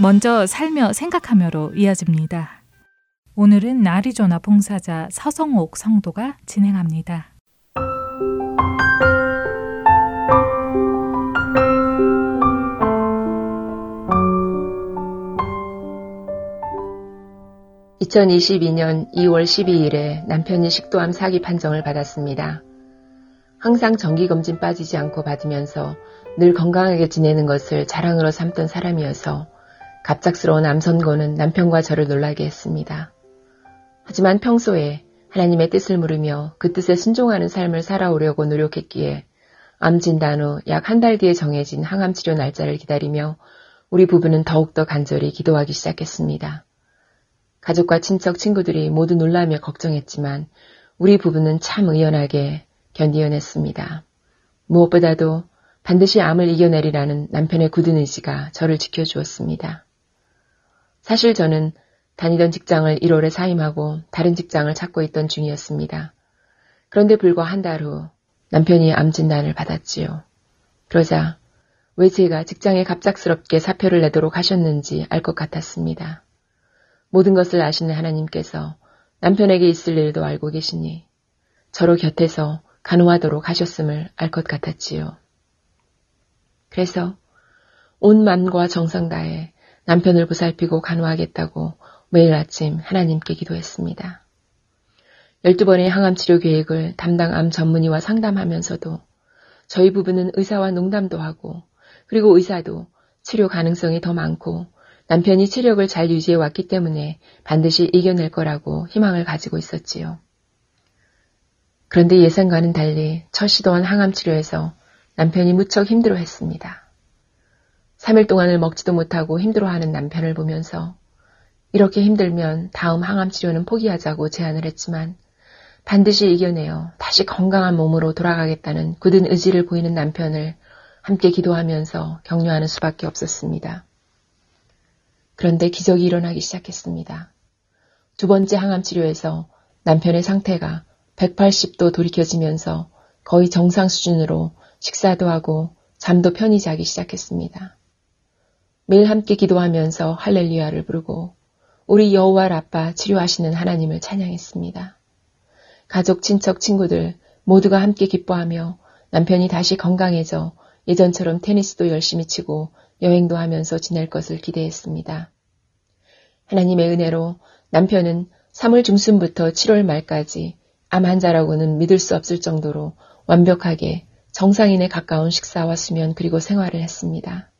먼저 살며 생각하며로 이어집니다. 오늘은 아리조나 봉사자 서성옥 성도가 진행합니다. 2022년 2월 12일에 남편이 식도암 사기 판정을 받았습니다. 항상 정기검진 빠지지 않고 받으면서 늘 건강하게 지내는 것을 자랑으로 삼던 사람이어서 갑작스러운 암 선고는 남편과 저를 놀라게 했습니다. 하지만 평소에 하나님의 뜻을 물으며 그 뜻에 순종하는 삶을 살아오려고 노력했기에 암 진단 후 약 한 달 뒤에 정해진 항암 치료 날짜를 기다리며 우리 부부는 더욱더 간절히 기도하기 시작했습니다. 가족과 친척, 친구들이 모두 놀라며 걱정했지만 우리 부부는 참 의연하게 견디어냈습니다. 무엇보다도 반드시 암을 이겨내리라는 남편의 굳은 의지가 저를 지켜주었습니다. 사실 저는 다니던 직장을 1월에 사임하고 다른 직장을 찾고 있던 중이었습니다. 그런데 불과 한 달 후 남편이 암 진단을 받았지요. 그러자 왜 제가 직장에 갑작스럽게 사표를 내도록 하셨는지 알 것 같았습니다. 모든 것을 아시는 하나님께서 남편에게 있을 일도 알고 계시니 저로 곁에서 간호하도록 하셨음을 알 것 같았지요. 그래서 온 맘과 정성 다해 남편을 보살피고 간호하겠다고 매일 아침 하나님께 기도했습니다. 12번의 항암 치료 계획을 담당 암 전문의와 상담하면서도 저희 부부는 의사와 농담도 하고 그리고 의사도 치료 가능성이 더 많고 남편이 체력을 잘 유지해 왔기 때문에 반드시 이겨낼 거라고 희망을 가지고 있었지요. 그런데 예상과는 달리 첫 시도한 항암 치료에서 남편이 무척 힘들어 했습니다. 3일 동안을 먹지도 못하고 힘들어하는 남편을 보면서 이렇게 힘들면 다음 항암 치료는 포기하자고 제안을 했지만 반드시 이겨내어 다시 건강한 몸으로 돌아가겠다는 굳은 의지를 보이는 남편을 함께 기도하면서 격려하는 수밖에 없었습니다. 그런데 기적이 일어나기 시작했습니다. 두 번째 항암 치료에서 남편의 상태가 180도 돌이켜지면서 거의 정상 수준으로 식사도 하고 잠도 편히 자기 시작했습니다. 매일 함께 기도하면서 할렐루야를 부르고 우리 여호와 라빠 치료하시는 하나님을 찬양했습니다. 가족, 친척, 친구들 모두가 함께 기뻐하며 남편이 다시 건강해져 예전처럼 테니스도 열심히 치고 여행도 하면서 지낼 것을 기대했습니다. 하나님의 은혜로 남편은 3월 중순부터 7월 말까지 암 환자라고는 믿을 수 없을 정도로 완벽하게 정상인에 가까운 식사와 수면 그리고 생활을 했습니다.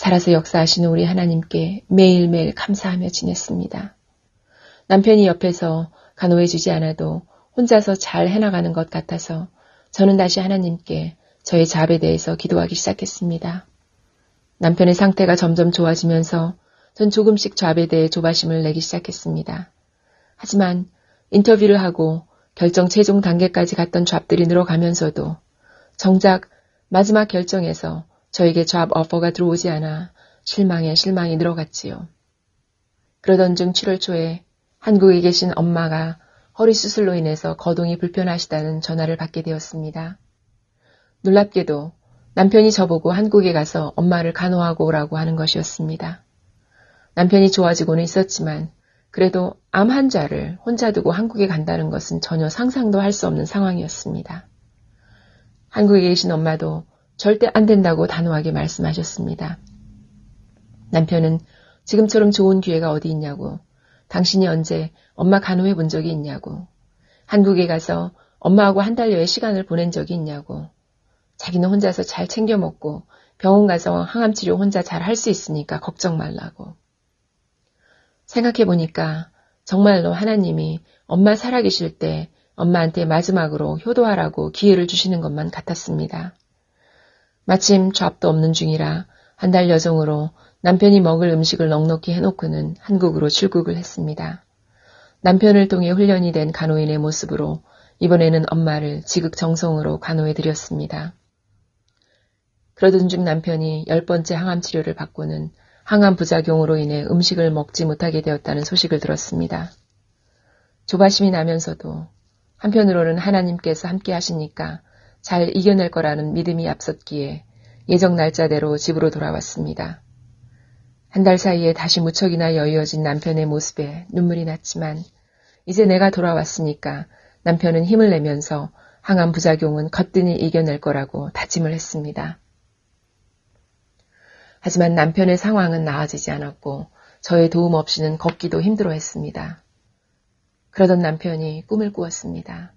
살아서 역사하시는 우리 하나님께 매일매일 감사하며 지냈습니다. 남편이 옆에서 간호해주지 않아도 혼자서 잘 해나가는 것 같아서 저는 다시 하나님께 저의 잡에 대해서 기도하기 시작했습니다. 남편의 상태가 점점 좋아지면서 전 조금씩 잡에 대해 조바심을 내기 시작했습니다. 하지만 인터뷰를 하고 결정 최종 단계까지 갔던 잡들이 늘어가면서도 정작 마지막 결정에서 저에게 잡 어퍼가 들어오지 않아 실망에 실망이 늘어갔지요. 그러던 중 7월 초에 한국에 계신 엄마가 허리 수술로 인해서 거동이 불편하시다는 전화를 받게 되었습니다. 놀랍게도 남편이 저보고 한국에 가서 엄마를 간호하고 오라고 하는 것이었습니다. 남편이 좋아지고는 있었지만 그래도 암 환자를 혼자 두고 한국에 간다는 것은 전혀 상상도 할 수 없는 상황이었습니다. 한국에 계신 엄마도 절대 안 된다고 단호하게 말씀하셨습니다. 남편은 지금처럼 좋은 기회가 어디 있냐고, 당신이 언제 엄마 간호해 본 적이 있냐고, 한국에 가서 엄마하고 한 달여의 시간을 보낸 적이 있냐고, 자기는 혼자서 잘 챙겨 먹고 병원 가서 항암 치료 혼자 잘 할 수 있으니까 걱정 말라고. 생각해 보니까 정말로 하나님이 엄마 살아계실 때 엄마한테 마지막으로 효도하라고 기회를 주시는 것만 같았습니다. 마침 잡도 없는 중이라 한 달 여정으로 남편이 먹을 음식을 넉넉히 해놓고는 한국으로 출국을 했습니다. 남편을 통해 훈련이 된 간호인의 모습으로 이번에는 엄마를 지극정성으로 간호해 드렸습니다. 그러던 중 남편이 열 번째 항암 치료를 받고는 항암 부작용으로 인해 음식을 먹지 못하게 되었다는 소식을 들었습니다. 조바심이 나면서도 한편으로는 하나님께서 함께 하시니까 잘 이겨낼 거라는 믿음이 앞섰기에 예정 날짜대로 집으로 돌아왔습니다. 한 달 사이에 다시 무척이나 여유어진 남편의 모습에 눈물이 났지만 이제 내가 돌아왔으니까 남편은 힘을 내면서 항암 부작용은 거뜬히 이겨낼 거라고 다짐을 했습니다. 하지만 남편의 상황은 나아지지 않았고 저의 도움 없이는 걷기도 힘들어 했습니다. 그러던 남편이 꿈을 꾸었습니다.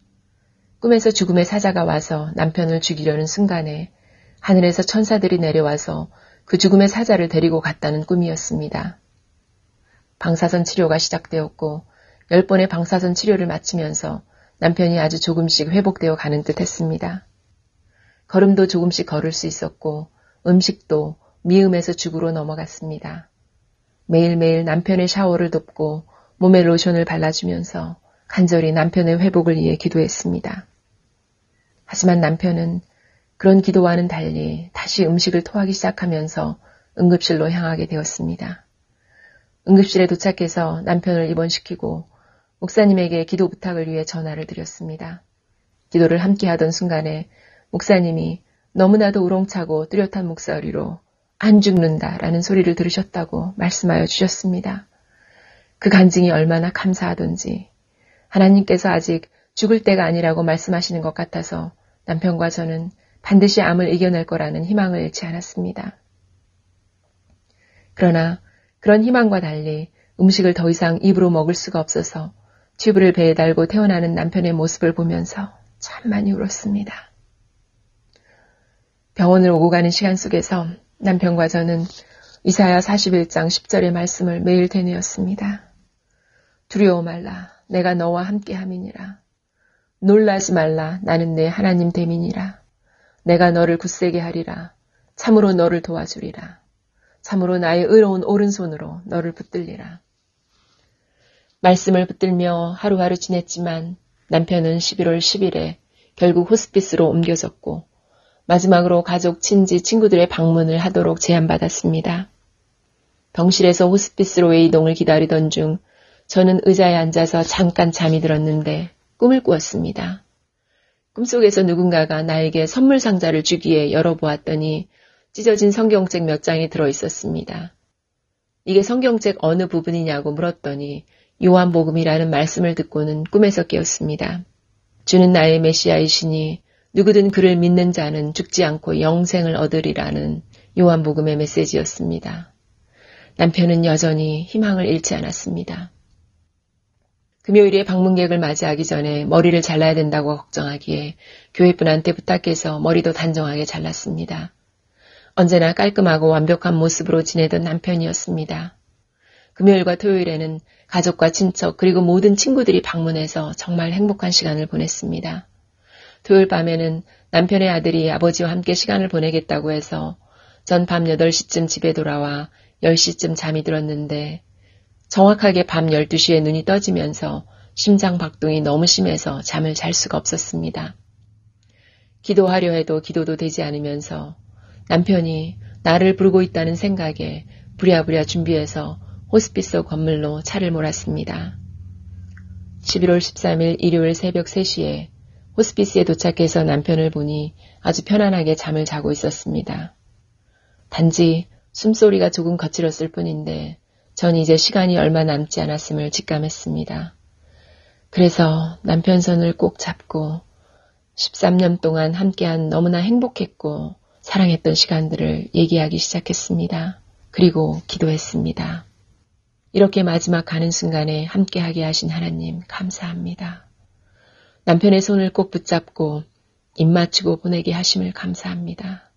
꿈에서 죽음의 사자가 와서 남편을 죽이려는 순간에 하늘에서 천사들이 내려와서 그 죽음의 사자를 데리고 갔다는 꿈이었습니다. 방사선 치료가 시작되었고 열번의 방사선 치료를 마치면서 남편이 아주 조금씩 회복되어 가는 듯 했습니다. 걸음도 조금씩 걸을 수 있었고 음식도 미음에서 죽으로 넘어갔습니다. 매일매일 남편의 샤워를 돕고 몸에 로션을 발라주면서 간절히 남편의 회복을 위해 기도했습니다. 하지만 남편은 그런 기도와는 달리 다시 음식을 토하기 시작하면서 응급실로 향하게 되었습니다. 응급실에 도착해서 남편을 입원시키고 목사님에게 기도 부탁을 위해 전화를 드렸습니다. 기도를 함께 하던 순간에 목사님이 너무나도 우렁차고 뚜렷한 목소리로 안 죽는다 라는 소리를 들으셨다고 말씀하여 주셨습니다. 그 간증이 얼마나 감사하던지 하나님께서 아직 죽을 때가 아니라고 말씀하시는 것 같아서 남편과 저는 반드시 암을 이겨낼 거라는 희망을 잃지 않았습니다. 그러나 그런 희망과 달리 음식을 더 이상 입으로 먹을 수가 없어서 튜브를 배에 달고 태어나는 남편의 모습을 보면서 참 많이 울었습니다. 병원을 오고 가는 시간 속에서 남편과 저는 이사야 41장 10절의 말씀을 매일 되뇌었습니다. 두려워 말라. 내가 너와 함께 함이니라. 놀라지 말라. 나는 내 하나님 됨이니라. 내가 너를 굳세게 하리라. 참으로 너를 도와주리라. 참으로 나의 의로운 오른손으로 너를 붙들리라. 말씀을 붙들며 하루하루 지냈지만 남편은 11월 10일에 결국 호스피스로 옮겨졌고 마지막으로 가족, 친지, 친구들의 방문을 하도록 제안받았습니다. 병실에서 호스피스로의 이동을 기다리던 중 저는 의자에 앉아서 잠깐 잠이 들었는데 꿈을 꾸었습니다. 꿈속에서 누군가가 나에게 선물 상자를 주기에 열어보았더니 찢어진 성경책 몇 장이 들어 있었습니다. 이게 성경책 어느 부분이냐고 물었더니 요한복음이라는 말씀을 듣고는 꿈에서 깨었습니다. 주는 나의 메시아이시니 누구든 그를 믿는 자는 죽지 않고 영생을 얻으리라는 요한복음의 메시지였습니다. 남편은 여전히 희망을 잃지 않았습니다. 금요일에 방문객을 맞이하기 전에 머리를 잘라야 된다고 걱정하기에 교회분한테 부탁해서 머리도 단정하게 잘랐습니다. 언제나 깔끔하고 완벽한 모습으로 지내던 남편이었습니다. 금요일과 토요일에는 가족과 친척 그리고 모든 친구들이 방문해서 정말 행복한 시간을 보냈습니다. 토요일 밤에는 남편의 아들이 아버지와 함께 시간을 보내겠다고 해서 전 밤 8시쯤 집에 돌아와 10시쯤 잠이 들었는데 정확하게 밤 12시에 눈이 떠지면서 심장 박동이 너무 심해서 잠을 잘 수가 없었습니다. 기도하려 해도 기도도 되지 않으면서 남편이 나를 부르고 있다는 생각에 부랴부랴 준비해서 호스피스 건물로 차를 몰았습니다. 11월 13일 일요일 새벽 3시에 호스피스에 도착해서 남편을 보니 아주 편안하게 잠을 자고 있었습니다. 단지 숨소리가 조금 거칠었을 뿐인데 전 이제 시간이 얼마 남지 않았음을 직감했습니다. 그래서 남편 손을 꼭 잡고 13년 동안 함께한 너무나 행복했고 사랑했던 시간들을 얘기하기 시작했습니다. 그리고 기도했습니다. 이렇게 마지막 가는 순간에 함께하게 하신 하나님 감사합니다. 남편의 손을 꼭 붙잡고 입 맞추고 보내게 하심을 감사합니다.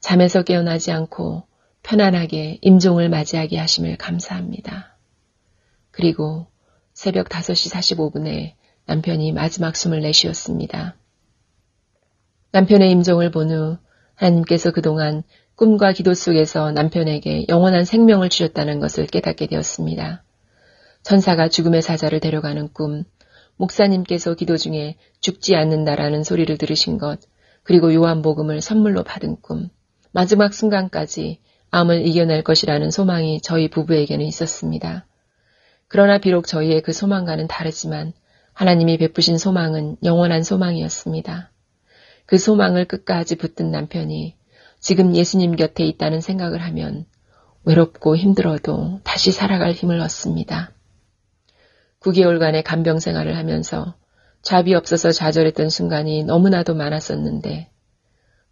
잠에서 깨어나지 않고 편안하게 임종을 맞이하게 하심을 감사합니다. 그리고 새벽 5시 45분에 남편이 마지막 숨을 내쉬었습니다. 남편의 임종을 본 후 하나님께서 그동안 꿈과 기도 속에서 남편에게 영원한 생명을 주셨다는 것을 깨닫게 되었습니다. 천사가 죽음의 사자를 데려가는 꿈, 목사님께서 기도 중에 죽지 않는다라는 소리를 들으신 것, 그리고 요한복음을 선물로 받은 꿈, 마지막 순간까지 암을 이겨낼 것이라는 소망이 저희 부부에게는 있었습니다. 그러나 비록 저희의 그 소망과는 다르지만 하나님이 베푸신 소망은 영원한 소망이었습니다. 그 소망을 끝까지 붙든 남편이 지금 예수님 곁에 있다는 생각을 하면 외롭고 힘들어도 다시 살아갈 힘을 얻습니다. 9개월간의 간병 생활을 하면서 잡이 없어서 좌절했던 순간이 너무나도 많았었는데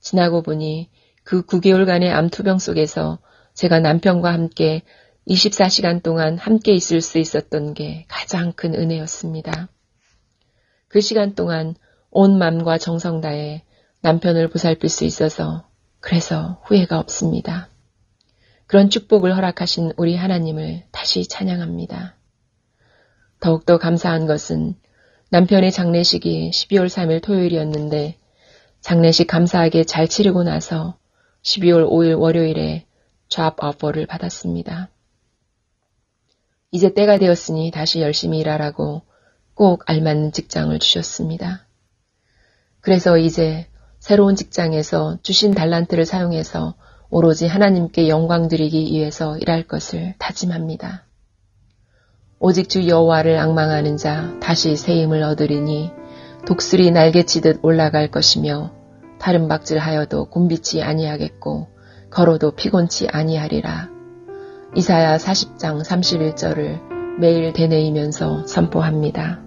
지나고 보니 그 9개월간의 암투병 속에서 제가 남편과 함께 24시간 동안 함께 있을 수 있었던 게 가장 큰 은혜였습니다. 그 시간 동안 온 마음과 정성 다해 남편을 보살필 수 있어서 그래서 후회가 없습니다. 그런 축복을 허락하신 우리 하나님을 다시 찬양합니다. 더욱더 감사한 것은 남편의 장례식이 12월 3일 토요일이었는데 장례식 감사하게 잘 치르고 나서 12월 5일 월요일에 잡 오퍼를 받았습니다. 이제 때가 되었으니 다시 열심히 일하라고 꼭 알맞는 직장을 주셨습니다. 그래서 이제 새로운 직장에서 주신 달란트를 사용해서 오로지 하나님께 영광 드리기 위해서 일할 것을 다짐합니다. 오직 주 여호와를 악망하는 자 다시 새 힘을 얻으리니 독수리 날개치듯 올라갈 것이며 다른 박질하여도 곤비치 아니하겠고 걸어도 피곤치 아니하리라. 이사야 40장 31절을 매일 되뇌이면서 선포합니다.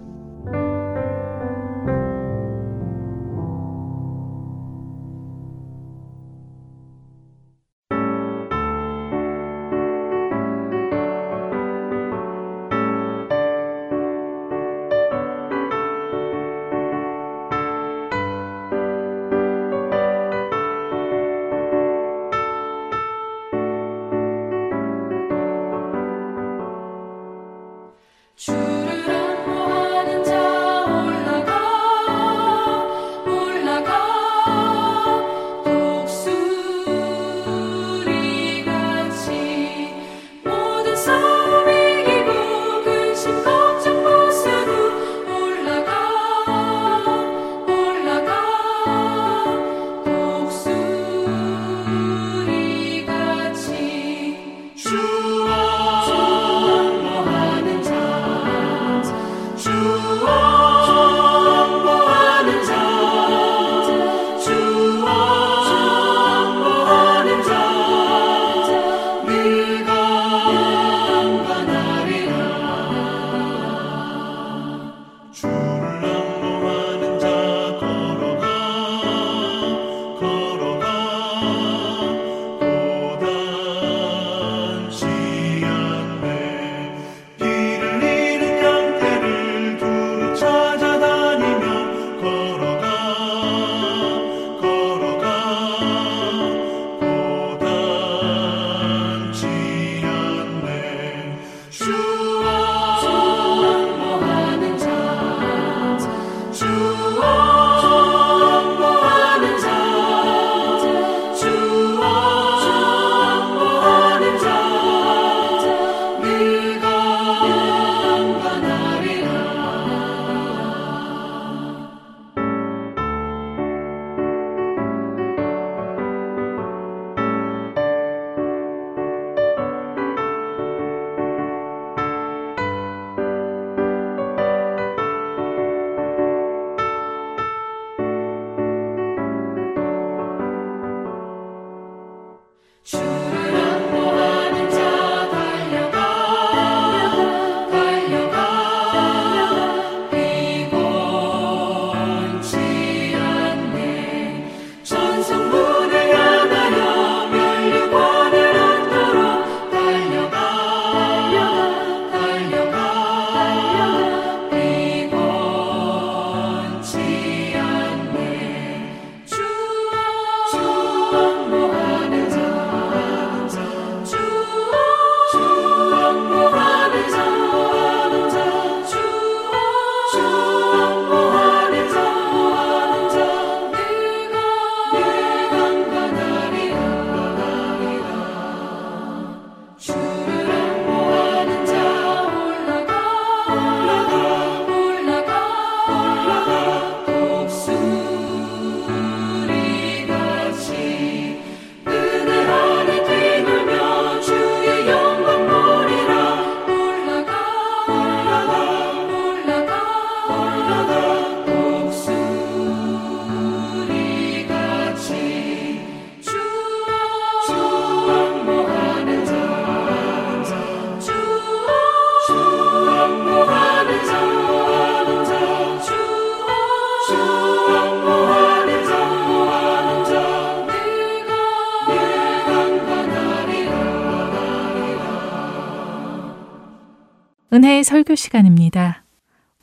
은혜의 설교 시간입니다.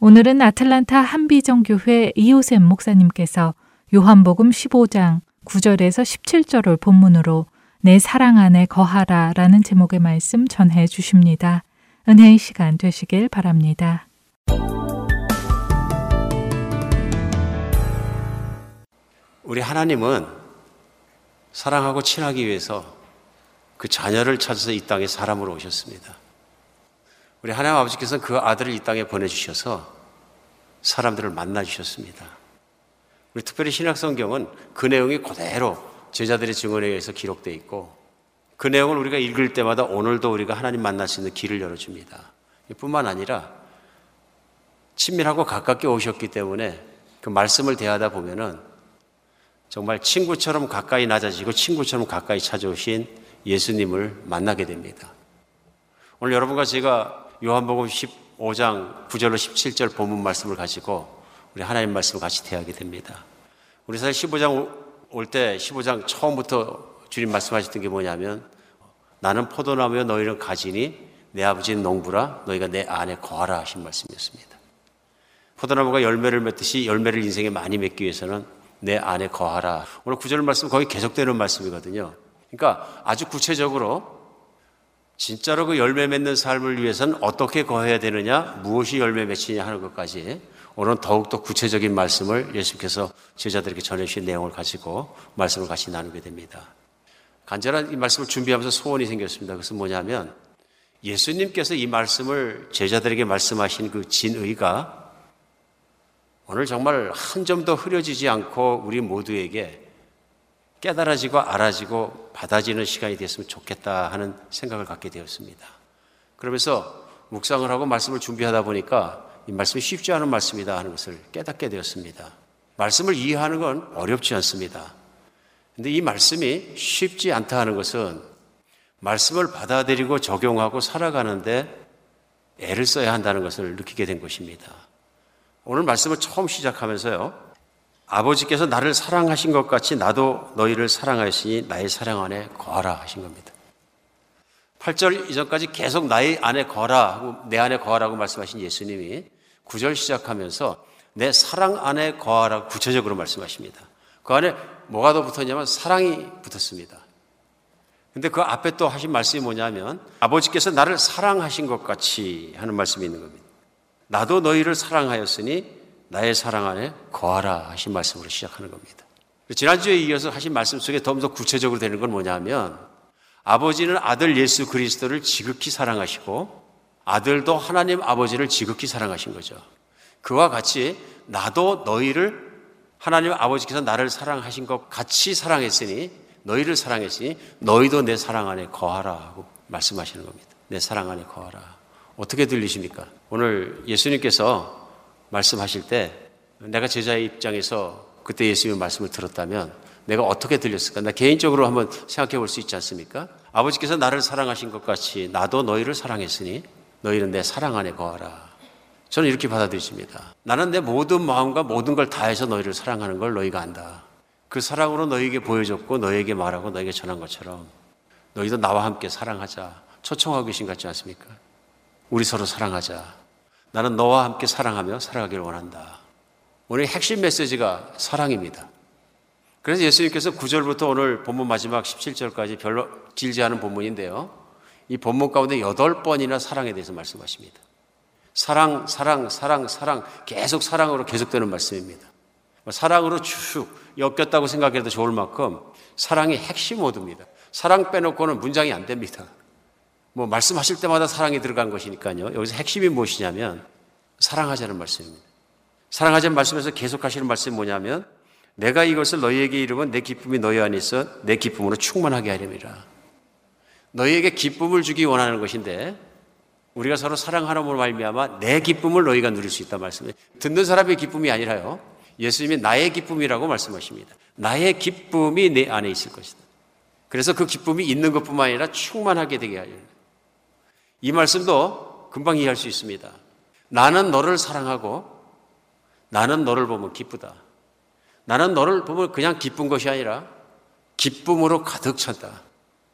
오늘은 아틀란타 한비정교회 이호샘 목사님께서 요한복음 15장 9절에서 17절을 본문으로 내 사랑 안에 거하라 라는 제목의 말씀 전해 주십니다. 은혜의 시간 되시길 바랍니다. 우리 하나님은 사랑하고 친하기 위해서 그 자녀를 찾아서 이 땅에 사람으로 오셨습니다. 우리 하나님 아버지께서는 그 아들을 이 땅에 보내주셔서 사람들을 만나주셨습니다. 우리 특별히 신약성경은 그 내용이 그대로 제자들의 증언에 의해서 기록되어 있고 그 내용을 우리가 읽을 때마다 오늘도 우리가 하나님 만날 수 있는 길을 열어줍니다. 뿐만 아니라 친밀하고 가깝게 오셨기 때문에 그 말씀을 대하다 보면은 정말 친구처럼 가까이 낮아지고 친구처럼 가까이 찾아오신 예수님을 만나게 됩니다. 오늘 여러분과 제가 요한복음 15장 9절로 17절 본문 말씀을 가지고 우리 하나님 말씀을 같이 대하게 됩니다. 우리 사실 15장 올 때 15장 처음부터 주님 말씀하셨던 게 뭐냐면 나는 포도나무여 너희는 가지니 내 아버지는 농부라 너희가 내 안에 거하라 하신 말씀이었습니다. 포도나무가 열매를 맺듯이 열매를 인생에 많이 맺기 위해서는 내 안에 거하라. 오늘 구절 말씀 거의 계속되는 말씀이거든요. 그러니까 아주 구체적으로 진짜로 그 열매 맺는 삶을 위해서는 어떻게 거해야 되느냐, 무엇이 열매 맺히냐 하는 것까지 오늘 더욱더 구체적인 말씀을 예수께서 제자들에게 전해주신 내용을 가지고 말씀을 같이 나누게 됩니다. 간절한 이 말씀을 준비하면서 소원이 생겼습니다. 그것은 뭐냐면 예수님께서 이 말씀을 제자들에게 말씀하신 그 진의가 오늘 정말 한 점도 흐려지지 않고 우리 모두에게 깨달아지고 알아지고 받아지는 시간이 됐으면 좋겠다 하는 생각을 갖게 되었습니다. 그러면서 묵상을 하고 말씀을 준비하다 보니까 이 말씀이 쉽지 않은 말씀이다 하는 것을 깨닫게 되었습니다. 말씀을 이해하는 건 어렵지 않습니다. 근데 이 말씀이 쉽지 않다 하는 것은 말씀을 받아들이고 적용하고 살아가는데 애를 써야 한다는 것을 느끼게 된 것입니다. 오늘 말씀을 처음 시작하면서요. 아버지께서 나를 사랑하신 것 같이 나도 너희를 사랑하시니 나의 사랑 안에 거하라 하신 겁니다. 8절 이전까지 계속 나의 안에 거하라 하고 내 안에 거하라고 말씀하신 예수님이 9절 시작하면서 내 사랑 안에 거하라 구체적으로 말씀하십니다. 그 안에 뭐가 더 붙었냐면 사랑이 붙었습니다. 근데 그 앞에 또 하신 말씀이 뭐냐면 아버지께서 나를 사랑하신 것 같이 하는 말씀이 있는 겁니다. 나도 너희를 사랑하였으니 나의 사랑 안에 거하라 하신 말씀으로 시작하는 겁니다. 지난주에 이어서 하신 말씀 속에 더 구체적으로 되는 건 뭐냐면 아버지는 아들 예수 그리스도를 지극히 사랑하시고 아들도 하나님 아버지를 지극히 사랑하신 거죠. 그와 같이 나도 너희를 하나님 아버지께서 나를 사랑하신 것 같이 사랑했으니 너희를 사랑했으니 너희도 내 사랑 안에 거하라 하고 말씀하시는 겁니다. 내 사랑 안에 거하라. 어떻게 들리십니까? 오늘 예수님께서 말씀하실 때 내가 제자의 입장에서 그때 예수님의 말씀을 들었다면 내가 어떻게 들렸을까? 나 개인적으로 한번 생각해 볼 수 있지 않습니까? 아버지께서 나를 사랑하신 것 같이 나도 너희를 사랑했으니 너희는 내 사랑 안에 거하라. 저는 이렇게 받아들입니다. 나는 내 모든 마음과 모든 걸 다해서 너희를 사랑하는 걸 너희가 안다. 그 사랑으로 너희에게 보여줬고 너희에게 말하고 너희에게 전한 것처럼 너희도 나와 함께 사랑하자. 초청하고 계신 것 같지 않습니까? 우리 서로 사랑하자. 나는 너와 함께 사랑하며 살아가기를 원한다. 오늘 핵심 메시지가 사랑입니다. 그래서 예수님께서 9절부터 오늘 본문 마지막 17절까지 별로 길지 않은 본문인데요. 이 본문 가운데 8번이나 사랑에 대해서 말씀하십니다. 사랑, 사랑, 사랑, 사랑, 계속 사랑으로 계속되는 말씀입니다. 사랑으로 쭉 엮였다고 생각해도 좋을 만큼 사랑이 핵심 모드입니다. 사랑 빼놓고는 문장이 안 됩니다. 뭐 말씀하실 때마다 사랑이 들어간 것이니까요. 여기서 핵심이 무엇이냐면 사랑하자는 말씀입니다. 사랑하자는 말씀에서 계속 하시는 말씀이 뭐냐면 내가 이것을 너희에게 이르면 내 기쁨이 너희 안에 있어 내 기쁨으로 충만하게 하렵니다. 너희에게 기쁨을 주기 원하는 것인데 우리가 서로 사랑하는으로 말미암아 내 기쁨을 너희가 누릴 수 있다 말씀이에요. 듣는 사람의 기쁨이 아니라요. 예수님이 나의 기쁨이라고 말씀하십니다. 나의 기쁨이 내 안에 있을 것이다. 그래서 그 기쁨이 있는 것뿐만 아니라 충만하게 되게 하려. 이 말씀도 금방 이해할 수 있습니다. 나는 너를 사랑하고 나는 너를 보면 기쁘다. 나는 너를 보면 그냥 기쁜 것이 아니라 기쁨으로 가득 찼다.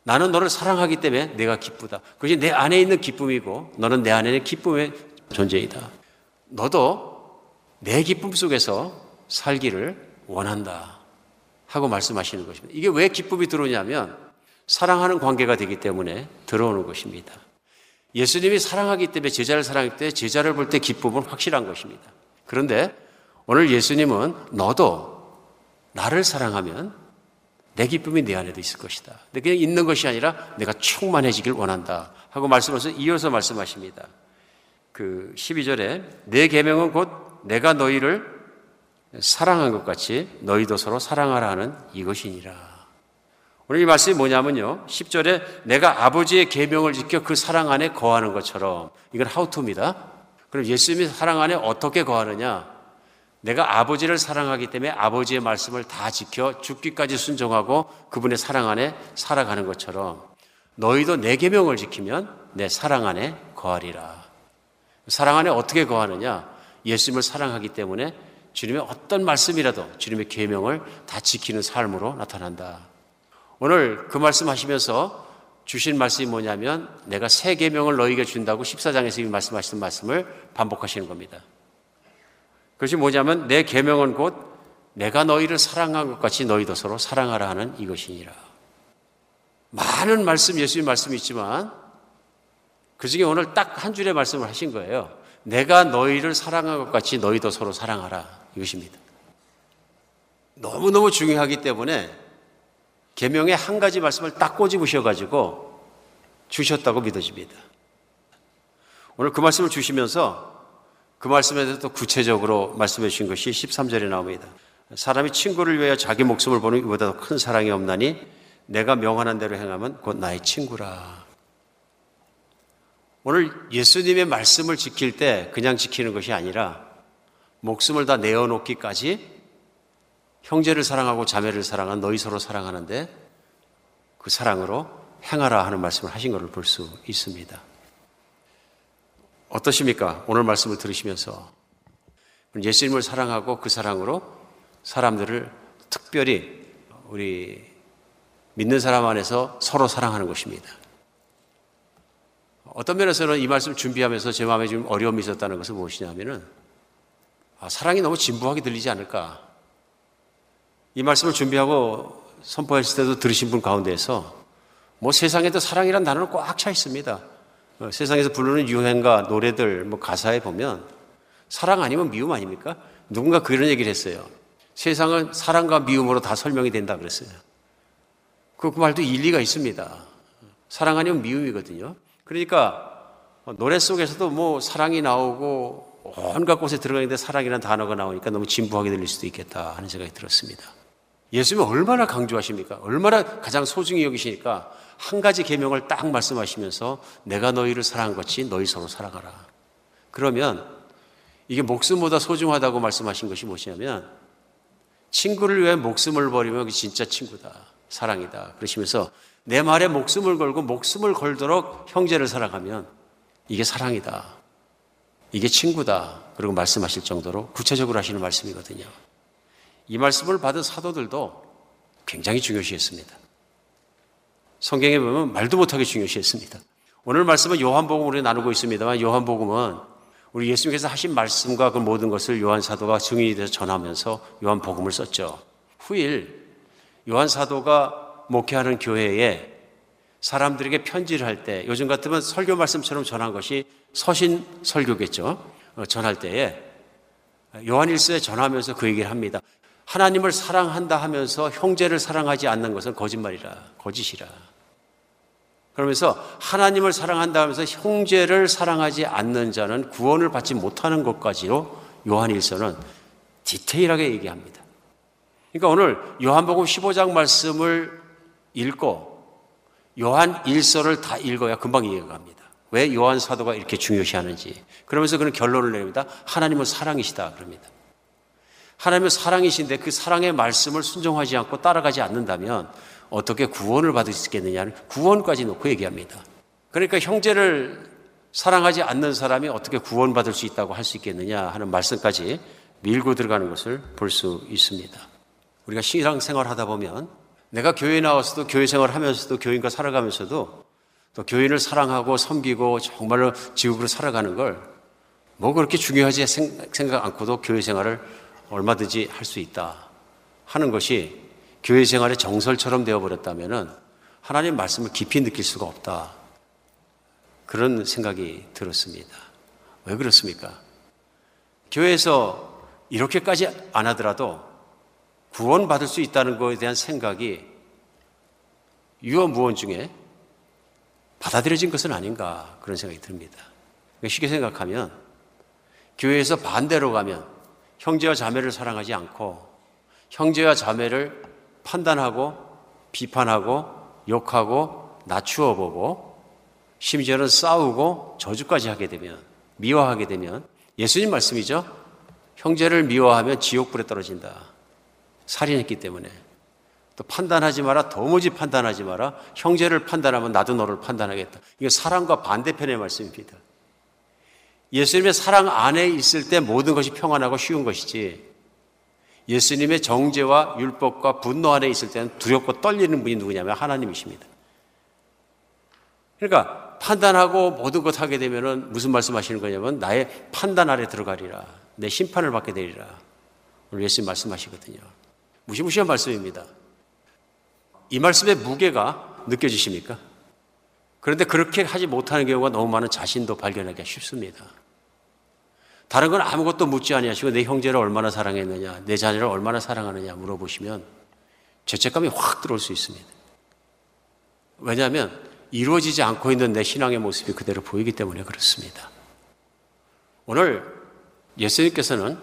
나는 너를 사랑하기 때문에 내가 기쁘다. 그것이 내 안에 있는 기쁨이고 너는 내 안에 있는 기쁨의 존재이다. 너도 내 기쁨 속에서 살기를 원한다. 하고 말씀하시는 것입니다. 이게 왜 기쁨이 들어오냐면 사랑하는 관계가 되기 때문에 들어오는 것입니다. 예수님이 사랑하기 때문에 제자를 사랑할 때 제자를 볼 때 기쁨은 확실한 것입니다. 그런데 오늘 예수님은 너도 나를 사랑하면 내 기쁨이 내 안에도 있을 것이다. 근데 그냥 있는 것이 아니라 내가 충만해지길 원한다. 하고 말씀하서 이어서 말씀하십니다. 그 12절에 내 계명은 곧 내가 너희를 사랑한 것 같이 너희도 서로 사랑하라 하는 이것이니라. 오늘 이 말씀이 뭐냐면요. 10절에 내가 아버지의 계명을 지켜 그 사랑 안에 거하는 것처럼 이건 하우토입니다. 그럼 예수님이 사랑 안에 어떻게 거하느냐? 내가 아버지를 사랑하기 때문에 아버지의 말씀을 다 지켜 죽기까지 순종하고 그분의 사랑 안에 살아가는 것처럼 너희도 내 계명을 지키면 내 사랑 안에 거하리라. 사랑 안에 어떻게 거하느냐? 예수님을 사랑하기 때문에 주님의 어떤 말씀이라도 주님의 계명을 다 지키는 삶으로 나타난다. 오늘 그 말씀 하시면서 주신 말씀이 뭐냐면 내가 새 계명을 너희에게 준다고 14장에서 이 말씀하시는 말씀을 반복하시는 겁니다. 그것이 뭐냐면 내 계명은 곧 내가 너희를 사랑한 것 같이 너희도 서로 사랑하라 하는 이것이니라. 많은 말씀 예수님 말씀이 있지만 그 중에 오늘 딱 한 줄의 말씀을 하신 거예요. 내가 너희를 사랑한 것 같이 너희도 서로 사랑하라 이것입니다. 너무너무 중요하기 때문에 계명의 한 가지 말씀을 딱 꼬집으셔 가지고 주셨다고 믿어집니다. 오늘 그 말씀을 주시면서 그 말씀에 대해서 또 구체적으로 말씀해 주신 것이 13절에 나옵니다. 사람이 친구를 위하여 자기 목숨을 보는 이보다 더 큰 사랑이 없나니 내가 명하는 대로 행하면 곧 나의 친구라. 오늘 예수님의 말씀을 지킬 때 그냥 지키는 것이 아니라 목숨을 다 내어놓기까지 형제를 사랑하고 자매를 사랑한 너희 서로 사랑하는데 그 사랑으로 행하라 하는 말씀을 하신 것을 볼 수 있습니다. 어떠십니까? 오늘 말씀을 들으시면서 예수님을 사랑하고 그 사랑으로 사람들을 특별히 우리 믿는 사람 안에서 서로 사랑하는 것입니다. 어떤 면에서는 이 말씀 준비하면서 제 마음에 좀 어려움이 있었다는 것은 무엇이냐면은 아, 사랑이 너무 진부하게 들리지 않을까. 이 말씀을 준비하고 선포했을 때도 들으신 분 가운데에서 뭐 세상에도 사랑이란 단어는 꽉 차 있습니다. 어, 세상에서 부르는 유행가, 노래들, 뭐 가사에 보면 사랑 아니면 미움 아닙니까? 누군가 그런 얘기를 했어요. 세상은 사랑과 미움으로 다 설명이 된다 그랬어요. 그, 그 말도 일리가 있습니다. 사랑 아니면 미움이거든요. 그러니까 노래 속에서도 뭐 사랑이 나오고 온갖 곳에 들어가는데 사랑이라는 단어가 나오니까 너무 진부하게 들릴 수도 있겠다 하는 생각이 들었습니다. 예수님은 얼마나 강조하십니까? 얼마나 가장 소중히 여기시니까 한 가지 계명을 딱 말씀하시면서 내가 너희를 사랑한 것이 너희 서로 사랑하라. 그러면 이게 목숨보다 소중하다고 말씀하신 것이 무엇이냐면 친구를 위해 목숨을 버리면 진짜 친구다. 사랑이다. 그러시면서 내 말에 목숨을 걸고 목숨을 걸도록 형제를 사랑하면 이게 사랑이다. 이게 친구다. 그리고 말씀하실 정도로 구체적으로 하시는 말씀이거든요. 이 말씀을 받은 사도들도 굉장히 중요시했습니다. 성경에 보면 말도 못하게 중요시했습니다. 오늘 말씀은 요한복음으로 나누고 있습니다만 요한복음은 우리 예수님께서 하신 말씀과 그 모든 것을 요한 사도가 증인이 돼서 전하면서 요한복음을 썼죠. 후일 요한 사도가 목회하는 교회에 사람들에게 편지를 할 때 요즘 같으면 설교 말씀처럼 전한 것이 서신 설교겠죠. 어, 전할 때에 요한일서에 전하면서 그 얘기를 합니다. 하나님을 사랑한다 하면서 형제를 사랑하지 않는 것은 거짓말이라, 거짓이라. 그러면서 하나님을 사랑한다 하면서 형제를 사랑하지 않는 자는 구원을 받지 못하는 것까지로 요한일서는 디테일하게 얘기합니다. 그러니까 오늘 요한복음 15장 말씀을 읽고 요한 일서를 다 읽어야 금방 이해가 갑니다. 왜 요한 사도가 이렇게 중요시하는지. 그러면서 그런 결론을 내립니다. 하나님은 사랑이시다. 그럽니다. 하나님은 사랑이신데 그 사랑의 말씀을 순종하지 않고 따라가지 않는다면 어떻게 구원을 받을 수 있겠느냐는 구원까지 놓고 얘기합니다. 그러니까 형제를 사랑하지 않는 사람이 어떻게 구원받을 수 있다고 할 수 있겠느냐 하는 말씀까지 밀고 들어가는 것을 볼 수 있습니다. 우리가 신앙생활 하다 보면 내가 교회에 나와서도 교회 생활을 하면서도 교인과 살아가면서도 또 교인을 사랑하고 섬기고 정말로 지옥으로 살아가는 걸 뭐 그렇게 중요하지 생각 않고도 교회 생활을 얼마든지 할 수 있다 하는 것이 교회 생활의 정설처럼 되어버렸다면 하나님 말씀을 깊이 느낄 수가 없다. 그런 생각이 들었습니다. 왜 그렇습니까? 교회에서 이렇게까지 안 하더라도 구원받을 수 있다는 것에 대한 생각이 유언무언 중에 받아들여진 것은 아닌가 그런 생각이 듭니다. 쉽게 생각하면 교회에서 반대로 가면 형제와 자매를 사랑하지 않고 형제와 자매를 판단하고 비판하고 욕하고 낮추어 보고 심지어는 싸우고 저주까지 하게 되면 미워하게 되면 예수님 말씀이죠. 형제를 미워하면 지옥불에 떨어진다. 살인했기 때문에. 또 판단하지 마라. 도무지 판단하지 마라. 형제를 판단하면 나도 너를 판단하겠다. 이게 사랑과 반대편의 말씀입니다. 예수님의 사랑 안에 있을 때 모든 것이 평안하고 쉬운 것이지 예수님의 정죄와 율법과 분노 안에 있을 때는 두렵고 떨리는 분이 누구냐면 하나님이십니다. 그러니까 판단하고 모든 것 하게 되면은 무슨 말씀 하시는 거냐면 나의 판단 아래 들어가리라. 내 심판을 받게 되리라. 오늘 예수님 말씀하시거든요. 무시무시한 말씀입니다. 이 말씀의 무게가 느껴지십니까? 그런데 그렇게 하지 못하는 경우가 너무 많은 자신도 발견하기가 쉽습니다. 다른 건 아무것도 묻지 아니하시고 내 형제를 얼마나 사랑했느냐, 내 자녀를 얼마나 사랑하느냐 물어보시면 죄책감이 확 들어올 수 있습니다. 왜냐하면 이루어지지 않고 있는 내 신앙의 모습이 그대로 보이기 때문에 그렇습니다. 오늘 예수님께서는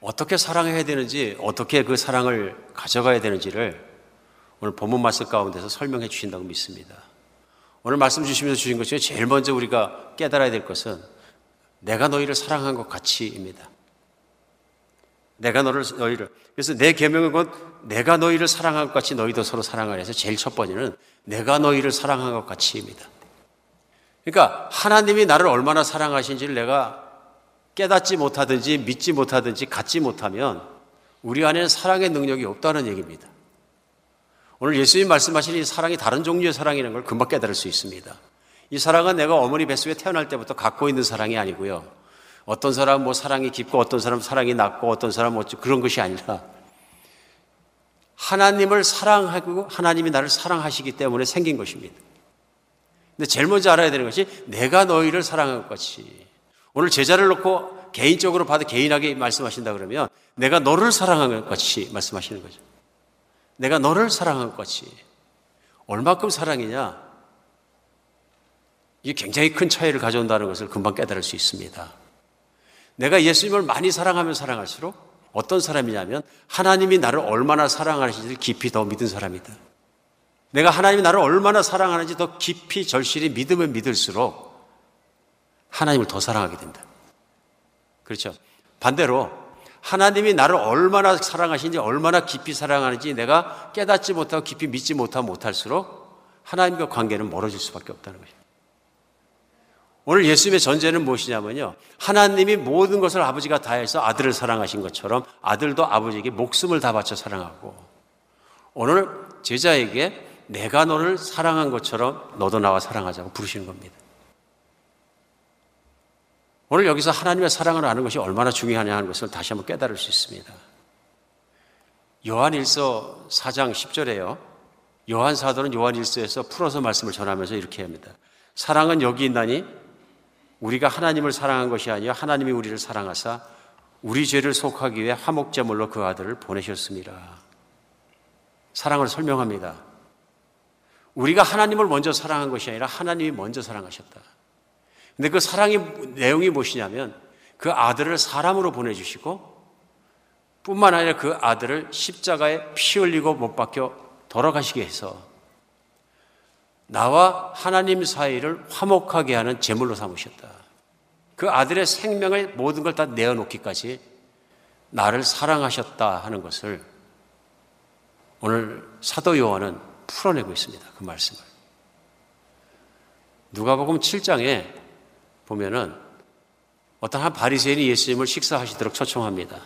어떻게 사랑해야 되는지, 어떻게 그 사랑을 가져가야 되는지를 오늘 본문 말씀 가운데서 설명해 주신다고 믿습니다. 오늘 말씀 주시면서 주신 것 중에 제일 먼저 우리가 깨달아야 될 것은 내가 너희를 사랑한 것 같이입니다. 내가 너를 너희를 그래서 내 계명은 곧 내가 너희를 사랑한 것 같이 너희도 서로 사랑하라 해서 제일 첫 번째는 내가 너희를 사랑한 것 같이입니다. 그러니까 하나님이 나를 얼마나 사랑하신지를 내가 깨닫지 못하든지 믿지 못하든지 갖지 못하면 우리 안에는 사랑의 능력이 없다는 얘기입니다. 오늘 예수님 말씀하신 이 사랑이 다른 종류의 사랑이라는 걸 금방 깨달을 수 있습니다. 이 사랑은 내가 어머니 뱃속에 태어날 때부터 갖고 있는 사랑이 아니고요. 어떤 사람은 뭐 사랑이 깊고 어떤 사람은 사랑이 낮고 어떤 사람은 뭐 그런 것이 아니라 하나님을 사랑하고 하나님이 나를 사랑하시기 때문에 생긴 것입니다. 근데 제일 먼저 알아야 되는 것이 내가 너희를 사랑한 것 같이 오늘 제자를 놓고 개인적으로 봐도 개인하게 말씀하신다 그러면 내가 너를 사랑한 것 같이 말씀하시는 거죠. 내가 너를 사랑한 것 같이 얼마큼 사랑이냐? 이게 굉장히 큰 차이를 가져온다는 것을 금방 깨달을 수 있습니다. 내가 예수님을 많이 사랑하면 사랑할수록 어떤 사람이냐면 하나님이 나를 얼마나 사랑하시는지 깊이 더 믿은 사람이다. 내가 하나님이 나를 얼마나 사랑하는지 더 깊이 절실히 믿으면 믿을수록 하나님을 더 사랑하게 된다. 그렇죠. 반대로 하나님이 나를 얼마나 사랑하시는지 얼마나 깊이 사랑하는지 내가 깨닫지 못하고 깊이 믿지 못하고 못할수록 하나님과 관계는 멀어질 수밖에 없다는 것입니다. 오늘 예수님의 전제는 무엇이냐면요. 하나님이 모든 것을 아버지가 다해서 아들을 사랑하신 것처럼 아들도 아버지에게 목숨을 다 바쳐 사랑하고 오늘 제자에게 내가 너를 사랑한 것처럼 너도 나와 사랑하자고 부르시는 겁니다. 오늘 여기서 하나님의 사랑을 아는 것이 얼마나 중요하냐 하는 것을 다시 한번 깨달을 수 있습니다. 요한 1서 4장 10절에요. 요한 사도는 요한 1서에서 풀어서 말씀을 전하면서 이렇게 합니다. 사랑은 여기 있나니 우리가 하나님을 사랑한 것이 아니라 하나님이 우리를 사랑하사 우리 죄를 속하기 위해 화목제물로 그 아들을 보내셨습니다. 사랑을 설명합니다. 우리가 하나님을 먼저 사랑한 것이 아니라 하나님이 먼저 사랑하셨다. 근데 그 사랑의 내용이 무엇이냐면 그 아들을 사람으로 보내주시고 뿐만 아니라 그 아들을 십자가에 피 흘리고 못 박혀 돌아가시게 해서 나와 하나님 사이를 화목하게 하는 제물로 삼으셨다. 그 아들의 생명을 모든 걸 다 내어놓기까지 나를 사랑하셨다 하는 것을 오늘 사도 요한은 풀어내고 있습니다. 그 말씀을. 누가복음 7장에 보면은 어떤 한 바리새인이 예수님을 식사하시도록 초청합니다.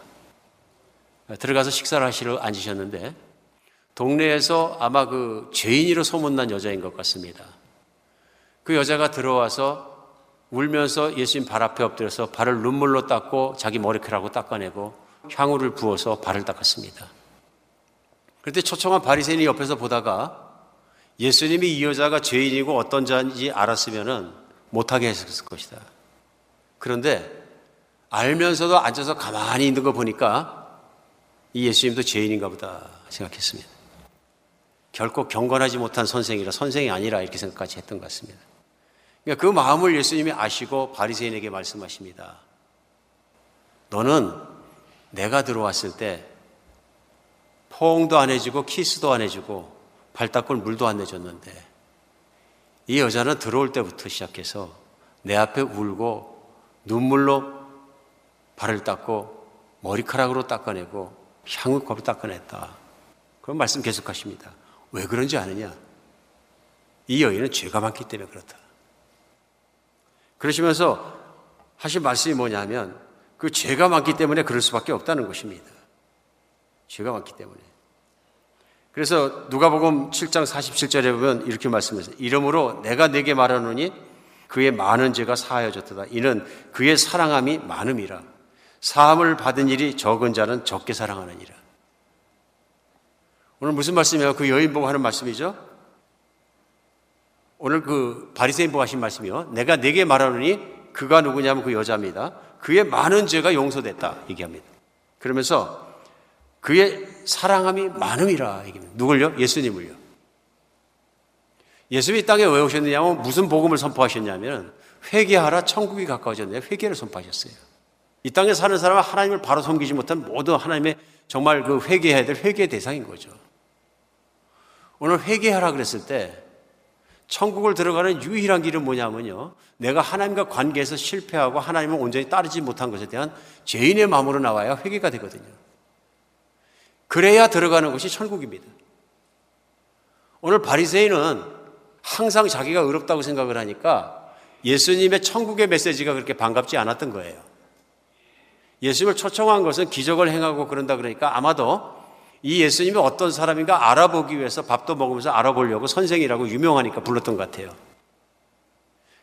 들어가서 식사를 하시러 앉으셨는데 동네에서 아마 그 죄인으로 소문난 여자인 것 같습니다. 그 여자가 들어와서 울면서 예수님 발 앞에 엎드려서 발을 눈물로 닦고 자기 머리카락으로 닦아내고 향후를 부어서 발을 닦았습니다. 그런데 초청한 바리새인이 옆에서 보다가 예수님이 이 여자가 죄인이고 어떤 자인지 알았으면은 못하게 했을 것이다. 그런데 알면서도 앉아서 가만히 있는 거 보니까 이 예수님도 죄인인가 보다 생각했습니다. 결코 경건하지 못한 선생이라 선생이 아니라 이렇게 생각까지 했던 것 같습니다. 그러니까 그 마음을 예수님이 아시고 바리새인에게 말씀하십니다. 너는 내가 들어왔을 때 포옹도 안 해주고 키스도 안 해주고 발 닦을 물도 안 내줬는데 이 여자는 들어올 때부터 시작해서 내 앞에 울고 눈물로 발을 닦고 머리카락으로 닦아내고 향유컵을 닦아냈다. 그런 말씀 계속하십니다. 왜 그런지 아느냐? 이 여인은 죄가 많기 때문에 그렇다. 그러시면서 하신 말씀이 뭐냐면 그 죄가 많기 때문에 그럴 수밖에 없다는 것입니다. 죄가 많기 때문에. 그래서 누가복음 7장 47절에 보면 이렇게 말씀하세요. 이름으로 내가 내게 말하노니 그의 많은 죄가 사하여졌다. 이는 그의 사랑함이 많음이라. 사함을 받은 일이 적은 자는 적게 사랑하느니라. 오늘 무슨 말씀이에요? 그 여인 보고 하는 말씀이죠? 오늘 그 바리새인 보고 하신 말씀이요. 내가 내게 말하노니 그가 누구냐면 그 여자입니다. 그의 많은 죄가 용서됐다 얘기합니다. 그러면서 그의 사랑함이 많음이라 얘기합니다. 누굴요? 예수님을요. 예수님이 땅에 왜 오셨느냐면 무슨 복음을 선포하셨냐면 회개하라 천국이 가까워졌네 회개를 선포하셨어요. 이 땅에 사는 사람은 하나님을 바로 섬기지 못한 모든 하나님의 정말 그 회개해야 될 회개의 대상인 거죠. 오늘 회개하라 그랬을 때 천국을 들어가는 유일한 길은 뭐냐면요. 내가 하나님과 관계에서 실패하고 하나님을 온전히 따르지 못한 것에 대한 죄인의 마음으로 나와야 회개가 되거든요. 그래야 들어가는 것이 천국입니다. 오늘 바리새인은 항상 자기가 의롭다고 생각을 하니까 예수님의 천국의 메시지가 그렇게 반갑지 않았던 거예요. 예수님을 초청한 것은 기적을 행하고 그런다 그러니까 아마도 이 예수님이 어떤 사람인가 알아보기 위해서 밥도 먹으면서 알아보려고 선생이라고 유명하니까 불렀던 것 같아요.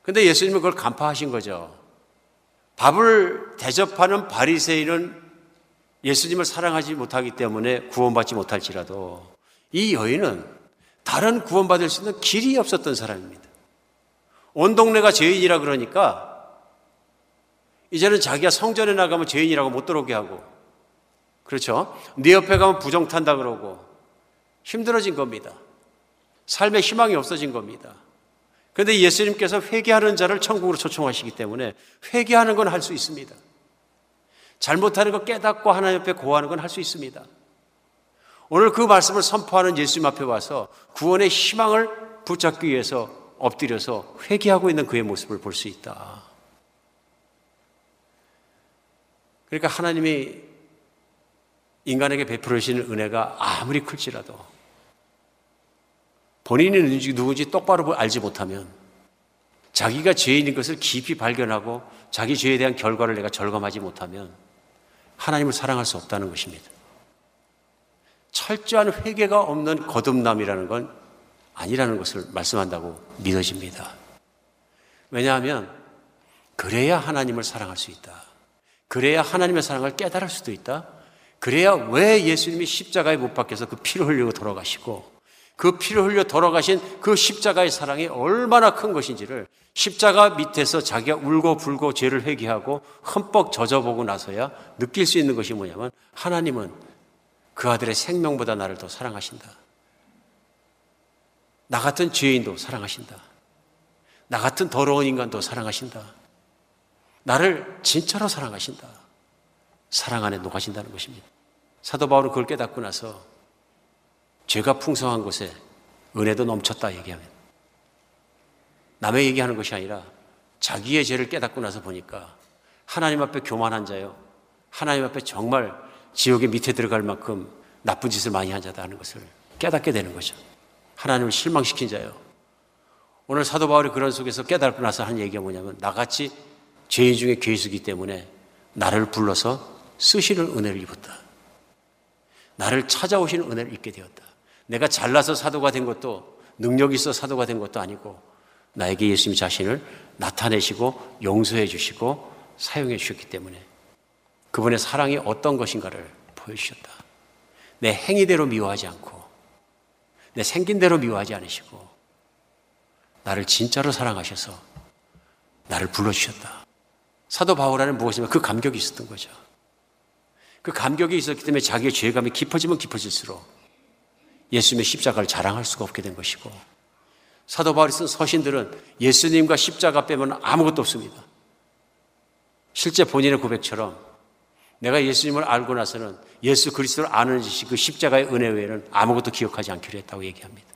근데 예수님은 그걸 간파하신 거죠. 밥을 대접하는 바리새인은 예수님을 사랑하지 못하기 때문에 구원받지 못할지라도 이 여인은 다른 구원받을 수 있는 길이 없었던 사람입니다. 온 동네가 죄인이라 그러니까 이제는 자기가 성전에 나가면 죄인이라고 못 들어오게 하고 그렇죠? 네 옆에 가면 부정 탄다 그러고 힘들어진 겁니다. 삶에 희망이 없어진 겁니다. 그런데 예수님께서 회개하는 자를 천국으로 초청하시기 때문에 회개하는 건 할 수 있습니다. 잘못하는 거 깨닫고 하나님 옆에 고하는 건 할 수 있습니다. 오늘 그 말씀을 선포하는 예수님 앞에 와서 구원의 희망을 붙잡기 위해서 엎드려서 회개하고 있는 그의 모습을 볼 수 있다. 그러니까 하나님이 인간에게 베풀어 주시는 은혜가 아무리 클지라도 본인이 누군지 똑바로 알지 못하면 자기가 죄인인 것을 깊이 발견하고 자기 죄에 대한 결과를 내가 절감하지 못하면 하나님을 사랑할 수 없다는 것입니다. 철저한 회개가 없는 거듭남이라는 건 아니라는 것을 말씀한다고 믿어집니다. 왜냐하면 그래야 하나님을 사랑할 수 있다. 그래야 하나님의 사랑을 깨달을 수도 있다. 그래야 왜 예수님이 십자가에 못 박혀서 그 피를 흘리고 돌아가시고 그 피를 흘려 돌아가신 그 십자가의 사랑이 얼마나 큰 것인지를 십자가 밑에서 자기가 울고 불고 죄를 회개하고 흠뻑 젖어보고 나서야 느낄 수 있는 것이 뭐냐면 하나님은 그 아들의 생명보다 나를 더 사랑하신다. 나 같은 죄인도 사랑하신다. 나 같은 더러운 인간도 사랑하신다. 나를 진짜로 사랑하신다. 사랑 안에 녹아진다는 것입니다. 사도 바울은 그걸 깨닫고 나서 죄가 풍성한 곳에 은혜도 넘쳤다 얘기하면 남의 얘기하는 것이 아니라 자기의 죄를 깨닫고 나서 보니까 하나님 앞에 교만한 자요. 하나님 앞에 정말 지옥의 밑에 들어갈 만큼 나쁜 짓을 많이 한 자다 하는 것을 깨닫게 되는 거죠. 하나님을 실망시킨 자요. 오늘 사도 바울이 그런 속에서 깨닫고 나서 한 얘기가 뭐냐면 나같이 죄인 중에 괴수기 때문에 나를 불러서 쓰시는 은혜를 입었다. 나를 찾아오시는 은혜를 입게 되었다. 내가 잘나서 사도가 된 것도 능력 있어 사도가 된 것도 아니고 나에게 예수님 자신을 나타내시고 용서해 주시고 사용해 주셨기 때문에 그분의 사랑이 어떤 것인가를 보여주셨다. 내 행위대로 미워하지 않고 내 생긴 대로 미워하지 않으시고 나를 진짜로 사랑하셔서 나를 불러주셨다. 사도 바울안은 무엇이냐면 그 감격이 있었던 거죠. 그 감격이 있었기 때문에 자기의 죄감이 깊어지면 깊어질수록 예수님의 십자가를 자랑할 수가 없게 된 것이고 사도 바울이 쓴 서신들은 예수님과 십자가 빼면 아무것도 없습니다. 실제 본인의 고백처럼 내가 예수님을 알고 나서는 예수 그리스도를 아는 짓이 그 십자가의 은혜 외에는 아무것도 기억하지 않기로 했다고 얘기합니다.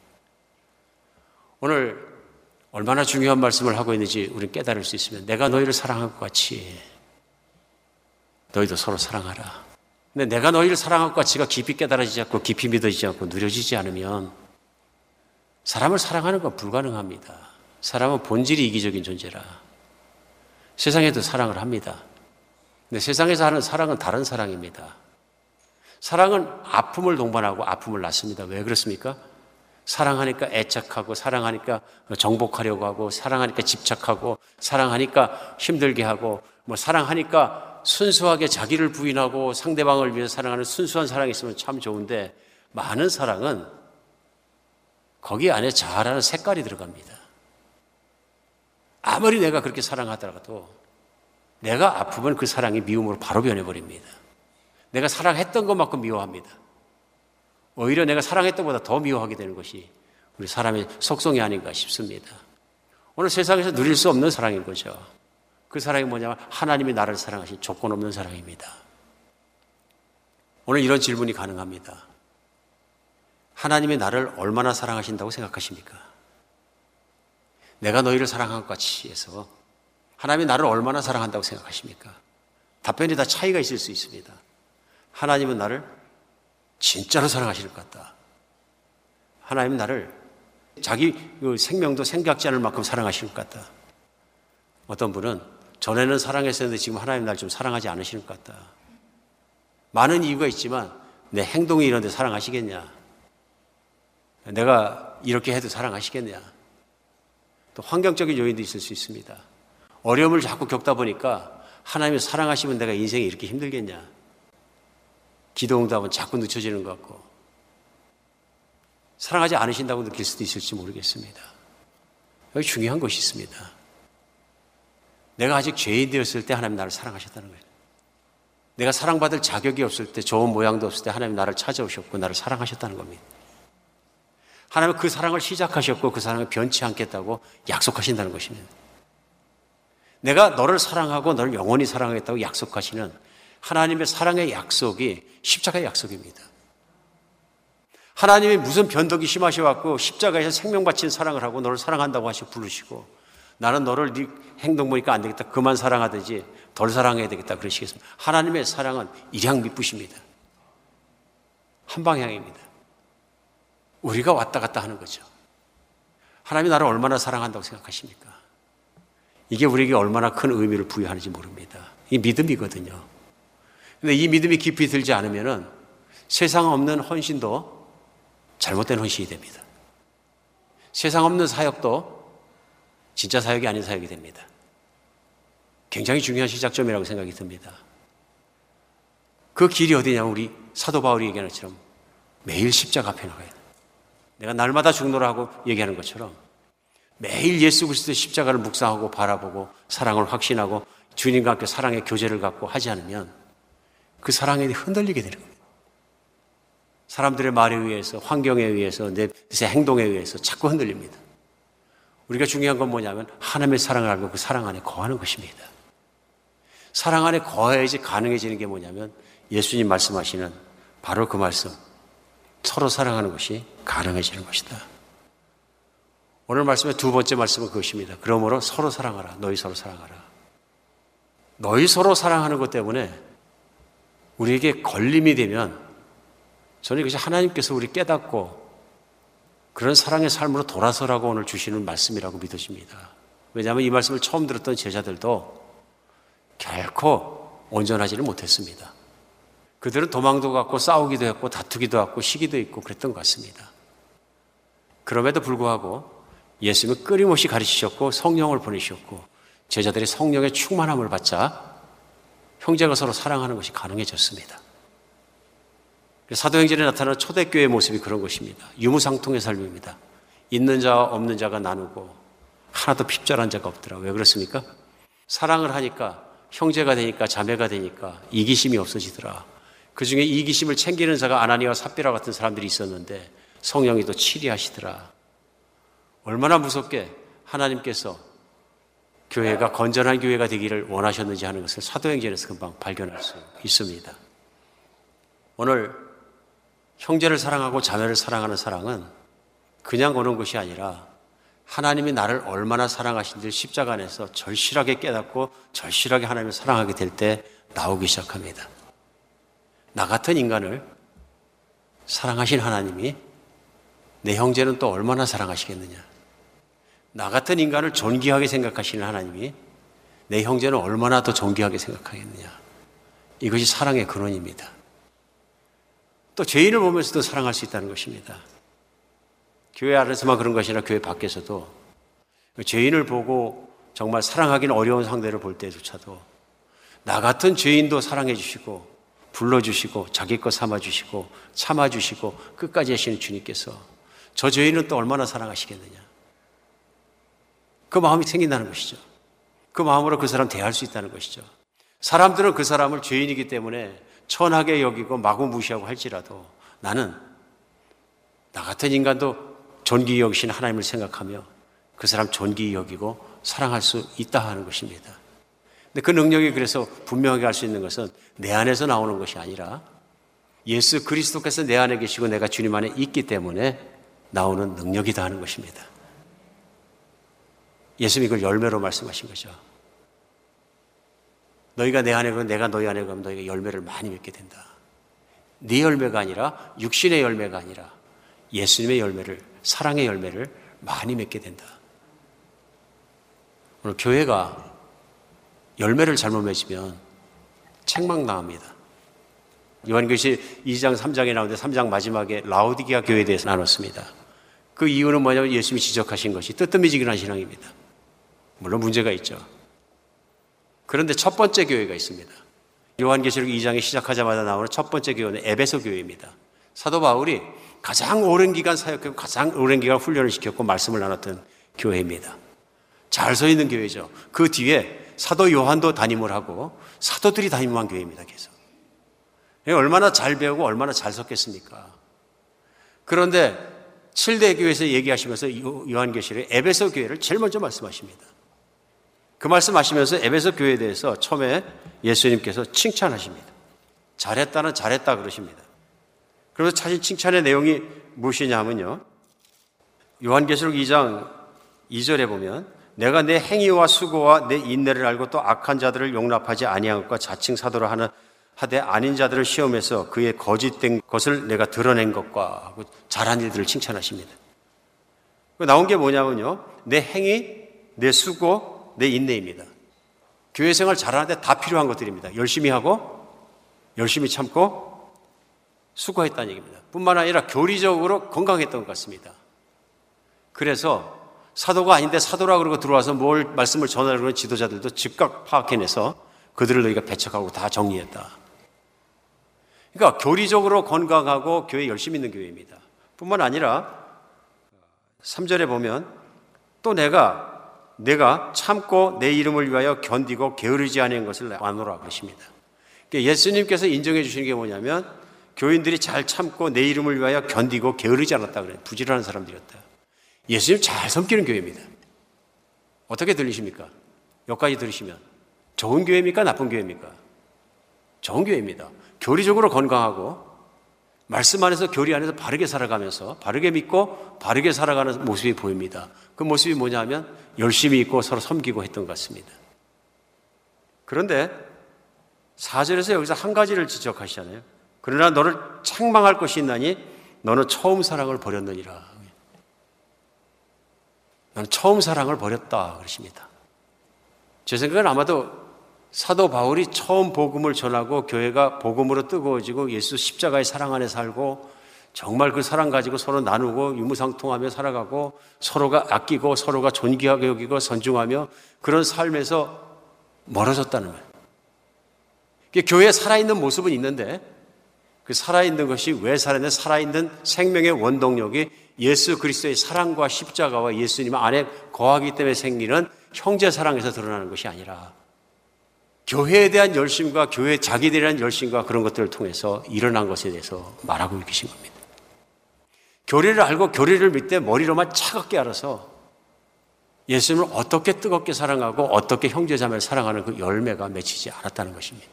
오늘 얼마나 중요한 말씀을 하고 있는지 우리는 깨달을 수 있으면 내가 너희를 사랑한 것 같이 너희도 서로 사랑하라. 근데 내가 너희를 것 같이가 깊이 깨달아지지 않고 깊이 믿어지지 않고 누려지지 않으면 사람을 사랑하는 건 불가능합니다. 사람은 본질이 이기적인 존재라. 세상에도 사랑을 합니다. 근데 세상에서 하는 사랑은 다른 사랑입니다. 사랑은 아픔을 동반하고 아픔을 낳습니다. 왜 그렇습니까? 사랑하니까 애착하고, 사랑하니까 정복하려고 하고, 사랑하니까 집착하고, 사랑하니까 힘들게 하고, 뭐 사랑하니까 순수하게 자기를 부인하고 상대방을 위해서 사랑하는 순수한 사랑이 있으면 참 좋은데, 많은 사랑은 거기 안에 자아라는 색깔이 들어갑니다. 아무리 내가 그렇게 사랑하더라도 내가 아프면 그 사랑이 미움으로 바로 변해버립니다. 내가 사랑했던 것만큼 미워합니다. 오히려 내가 사랑했던 것보다 더 미워하게 되는 것이 우리 사람의 속성이 아닌가 싶습니다. 오늘 세상에서 누릴 수 없는 사랑인 거죠. 그 사랑이 뭐냐면 하나님이 나를 사랑하신 조건 없는 사랑입니다. 오늘 이런 질문이 가능합니다. 하나님이 나를 얼마나 사랑하신다고 생각하십니까? 내가 너희를 사랑한 것 같이 해서 하나님이 나를 얼마나 사랑한다고 생각하십니까? 답변이 다 차이가 있을 수 있습니다. 하나님은 나를 진짜로 사랑하실 것 같다. 하나님은 나를 자기 그 생명도 생각지 않을 만큼 사랑하실 것 같다. 어떤 분은 전에는 사랑했었는데 지금 하나님 날 좀 사랑하지 않으시는 것 같다. 많은 이유가 있지만 내 행동이 이런데 사랑하시겠냐? 내가 이렇게 해도 사랑하시겠냐? 또 환경적인 요인도 있을 수 있습니다. 어려움을 자꾸 겪다 보니까 하나님이 사랑하시면 내가 인생이 이렇게 힘들겠냐? 기도 응답은 자꾸 늦춰지는 것 같고 사랑하지 않으신다고 느낄 수도 있을지 모르겠습니다. 여기 중요한 것이 있습니다. 내가 아직 죄인 되었을 때 하나님 나를 사랑하셨다는 거예요. 내가 사랑받을 자격이 없을 때 좋은 모양도 없을 때 하나님 나를 찾아오셨고 나를 사랑하셨다는 겁니다. 하나님은 그 사랑을 시작하셨고 그 사랑을 변치 않겠다고 약속하신다는 것입니다. 내가 너를 사랑하고 너를 영원히 사랑하겠다고 약속하시는 하나님의 사랑의 약속이 십자가의 약속입니다. 하나님이 무슨 변덕이 심하셔갖고 십자가에서 생명 바친 사랑을 하고 너를 사랑한다고 하시고 부르시고 나는 너를 네 행동 보니까 안 되겠다. 그만 사랑하든지 덜 사랑해야 되겠다. 그러시겠습니다. 하나님의 사랑은 일양 미쁘십니다. 한 방향입니다. 우리가 왔다 갔다 하는 거죠. 하나님이 나를 얼마나 사랑한다고 생각하십니까? 이게 우리에게 얼마나 큰 의미를 부여하는지 모릅니다. 이 믿음이거든요. 근데 이 믿음이 깊이 들지 않으면은 세상 없는 헌신도 잘못된 헌신이 됩니다. 세상 없는 사역도 진짜 사역이 아닌 사역이 됩니다. 굉장히 중요한 시작점이라고 생각이 듭니다. 그 길이 어디냐면 우리 사도 바울이 얘기하는 것처럼 매일 십자가 앞에 나가야 돼. 내가 날마다 죽노라고 얘기하는 것처럼 매일 예수 그리스도의 십자가를 묵상하고 바라보고 사랑을 확신하고 주님과 함께 사랑의 교제를 갖고 하지 않으면 그 사랑이 흔들리게 되는 겁니다. 사람들의 말에 의해서, 환경에 의해서, 내 행동에 의해서 자꾸 흔들립니다. 우리가 중요한 건 뭐냐면 하나님의 사랑을 알고 그 사랑 안에 거하는 것입니다. 사랑 안에 거해야지 가능해지는 게 뭐냐면 예수님 말씀하시는 바로 그 말씀. 서로 사랑하는 것이 가능해지는 것이다. 오늘 말씀의 두 번째 말씀은 그것입니다. 그러므로 서로 사랑하라. 너희 서로 사랑하라. 너희 서로 사랑하는 것 때문에 우리에게 걸림이 되면 저는 이것이 하나님께서 우리 깨닫고 그런 사랑의 삶으로 돌아서라고 오늘 주시는 말씀이라고 믿어집니다. 왜냐하면 이 말씀을 처음 들었던 제자들도 결코 온전하지는 못했습니다. 그들은 도망도 갔고 싸우기도 했고 다투기도 했고 시기도 있고 그랬던 것 같습니다. 그럼에도 불구하고 예수님은 끊임없이 가르치셨고 성령을 보내셨고 제자들이 성령의 충만함을 받자 형제가 서로 사랑하는 것이 가능해졌습니다. 사도행전에 나타나는 초대교회의 모습이 그런 것입니다. 유무상통의 삶입니다. 있는 자와 없는 자가 나누고 하나도 핍절한 자가 없더라. 왜 그렇습니까? 사랑을 하니까 형제가 되니까 자매가 되니까 이기심이 없어지더라. 그 중에 이기심을 챙기는 자가 아나니와 삽비라 같은 사람들이 있었는데 성령이 또 치리하시더라. 얼마나 무섭게 하나님께서 교회가 건전한 교회가 되기를 원하셨는지 하는 것을 사도행전에서 금방 발견할 수 있습니다. 오늘 형제를 사랑하고 자매를 사랑하는 사랑은 그냥 오는 것이 아니라 하나님이 나를 얼마나 사랑하신지 십자가 안에서 절실하게 깨닫고 절실하게 하나님을 사랑하게 될 때 나오기 시작합니다. 나 같은 인간을 사랑하신 하나님이 내 형제는 또 얼마나 사랑하시겠느냐. 나 같은 인간을 존귀하게 생각하시는 하나님이 내 형제는 얼마나 더 존귀하게 생각하겠느냐. 이것이 사랑의 근원입니다. 또 죄인을 보면서도 사랑할 수 있다는 것입니다. 교회 안에서만 그런 것이 아니라 교회 밖에서도 죄인을 보고 정말 사랑하기는 어려운 상대를 볼 때조차도 나 같은 죄인도 사랑해 주시고 불러주시고 자기 것 삼아주시고 참아주시고 끝까지 하시는 주님께서 저 죄인은 또 얼마나 사랑하시겠느냐. 그 마음이 생긴다는 것이죠. 그 마음으로 그 사람 대할 수 있다는 것이죠. 사람들은 그 사람을 죄인이기 때문에 천하게 여기고 마구 무시하고 할지라도 나는 나 같은 인간도 존귀 여기신 하나님을 생각하며 그 사람 존귀 여기고 사랑할 수 있다 하는 것입니다. 근데 그 능력이 그래서 분명하게 할 수 있는 것은 내 안에서 나오는 것이 아니라 예수 그리스도께서 내 안에 계시고 내가 주님 안에 있기 때문에 나오는 능력이다 하는 것입니다. 예수님이 그걸 열매로 말씀하신 거죠. 너희가 내 안에 가면 내가 너희 안에 가면 너희가 열매를 많이 맺게 된다. 네 열매가 아니라 육신의 열매가 아니라 예수님의 열매를 사랑의 열매를 많이 맺게 된다. 오늘 교회가 열매를 잘못 맺으면 책망당합니다. 요한교시 2장 3장에 나오는데 3장 마지막에 라우디게아 교회에 대해서 나눴습니다. 그 이유는 뭐냐면 예수님이 지적하신 것이 뜨뜻미지근한 신앙입니다. 물론 문제가 있죠. 그런데 첫 번째 교회가 있습니다. 요한계시록 2장에 시작하자마자 나오는 첫 번째 교회는 에베소 교회입니다. 사도 바울이 가장 오랜 기간 사역했고 가장 오랜 기간 훈련을 시켰고 말씀을 나눴던 교회입니다. 잘 서 있는 교회죠. 그 뒤에 사도 요한도 담임을 하고 사도들이 담임한 교회입니다. 계속. 얼마나 잘 배우고 얼마나 잘 섰겠습니까? 그런데 7대 교회에서 얘기하시면서 요한계시록 에베소 교회를 제일 먼저 말씀하십니다. 그 말씀하시면서 에베소 교회에 대해서 처음에 예수님께서 칭찬하십니다. 잘했다는 잘했다 그러십니다. 그래서 사실 칭찬의 내용이 무엇이냐면요. 요한계시록 2장 2절에 보면 내가 내 행위와 수고와 내 인내를 알고 또 악한 자들을 용납하지 아니한 것과 자칭 사도를 하는 하되 아닌 자들을 시험해서 그의 거짓된 것을 내가 드러낸 것과 하고 잘한 일들을 칭찬하십니다. 그 나온 게 뭐냐면요. 내 행위, 내 수고, 내 인내입니다. 교회 생활 잘하는데 다 필요한 것들입니다. 열심히 하고, 열심히 참고, 수고했다는 얘기입니다. 뿐만 아니라 교리적으로 건강했던 것 같습니다. 그래서 사도가 아닌데 사도라 그러고 들어와서 뭘 말씀을 전하려는 지도자들도 즉각 파악해내서 그들을 너희가 배척하고 다 정리했다. 그러니까 교리적으로 건강하고 교회 열심히 있는 교회입니다. 뿐만 아니라 3절에 보면 또 내가 내가 참고 내 이름을 위하여 견디고 게으르지 않은 것을 안노라 그러십니다. 그러니까 예수님께서 인정해 주시는 게 뭐냐면 교인들이 잘 참고 내 이름을 위하여 견디고 게으르지 않았다 그래요. 부지런한 사람들이었다. 예수님 잘 섬기는 교회입니다. 어떻게 들리십니까? 여기까지 들으시면 좋은 교회입니까? 나쁜 교회입니까? 좋은 교회입니다. 교리적으로 건강하고 말씀 안에서 교리 안에서 바르게 살아가면서 바르게 믿고 바르게 살아가는 모습이 보입니다. 그 모습이 뭐냐면 열심히 있고 서로 섬기고 했던 것 같습니다. 그런데 4절에서 여기서 한 가지를 지적하시잖아요. 그러나 너를 책망할 것이 있나니 너는 처음 사랑을 버렸느니라. 나는 처음 사랑을 버렸다 그러십니다. 제 생각은 아마도 사도 바울이 처음 복음을 전하고 교회가 복음으로 뜨거워지고 예수 십자가의 사랑 안에 살고 정말 그 사랑 가지고 서로 나누고 유무상통하며 살아가고 서로가 아끼고 서로가 존귀하게 여기고 선중하며 그런 삶에서 멀어졌다는 거예요. 교회에 살아있는 모습은 있는데 그 살아있는 것이 왜 살아있는 살아있는 생명의 원동력이 예수 그리스도의 사랑과 십자가와 예수님 안에 거하기 때문에 생기는 형제 사랑에서 드러나는 것이 아니라 교회에 대한 열심과 교회 자기들에 대한 열심과 그런 것들을 통해서 일어난 것에 대해서 말하고 계신 겁니다. 교리를 알고 교리를 믿되 머리로만 차갑게 알아서 예수님을 어떻게 뜨겁게 사랑하고 어떻게 형제자매를 사랑하는 그 열매가 맺히지 않았다는 것입니다.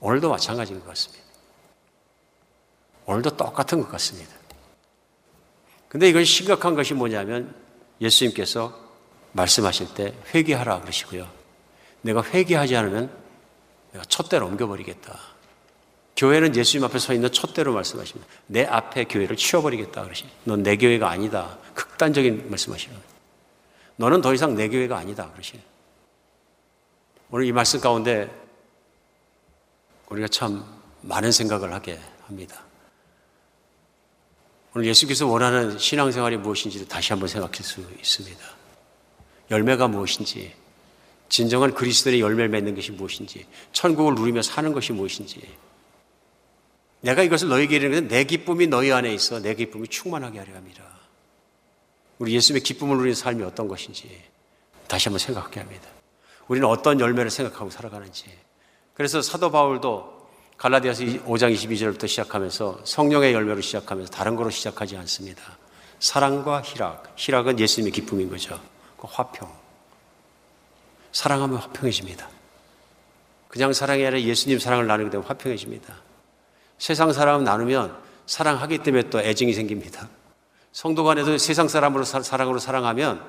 오늘도 마찬가지인 것 같습니다. 오늘도 똑같은 것 같습니다. 근데 이건 심각한 것이 뭐냐면 예수님께서 말씀하실 때 회개하라 그러시고요. 내가 회개하지 않으면 내가 촛대로 옮겨버리겠다. 교회는 예수님 앞에 서 있는 촛대로 말씀하십니다. 내 앞에 교회를 치워버리겠다 그러시. 넌내 교회가 아니다. 극단적인 말씀하시는 너는 더 이상 내 교회가 아니다 그러시. 오늘 이 말씀 가운데 우리가 참 많은 생각을 하게 합니다. 오늘 예수께서 원하는 신앙생활이 무엇인지를 다시 한번 생각할 수 있습니다. 열매가 무엇인지, 진정한 그리스도의 열매를 맺는 것이 무엇인지, 천국을 누리며 사는 것이 무엇인지. 내가 이것을 너에게 이르는 내 기쁨이 너희 안에 있어 내 기쁨이 충만하게 하려 합니다. 우리 예수님의 기쁨을 누리는 삶이 어떤 것인지 다시 한번 생각하게 합니다. 우리는 어떤 열매를 생각하고 살아가는지. 그래서 사도 바울도 갈라디아서 5장 22절부터 시작하면서 성령의 열매로 시작하면서 다른 거로 시작하지 않습니다. 사랑과 희락. 희락은 예수님의 기쁨인 거죠. 그 화평. 사랑하면 화평해집니다. 그냥 사랑이 아니라 예수님 사랑을 나누게 되면 화평해집니다. 세상 사람 나누면 사랑하기 때문에 또 애증이 생깁니다. 성도 간에도 세상 사람으로 사랑으로 사랑하면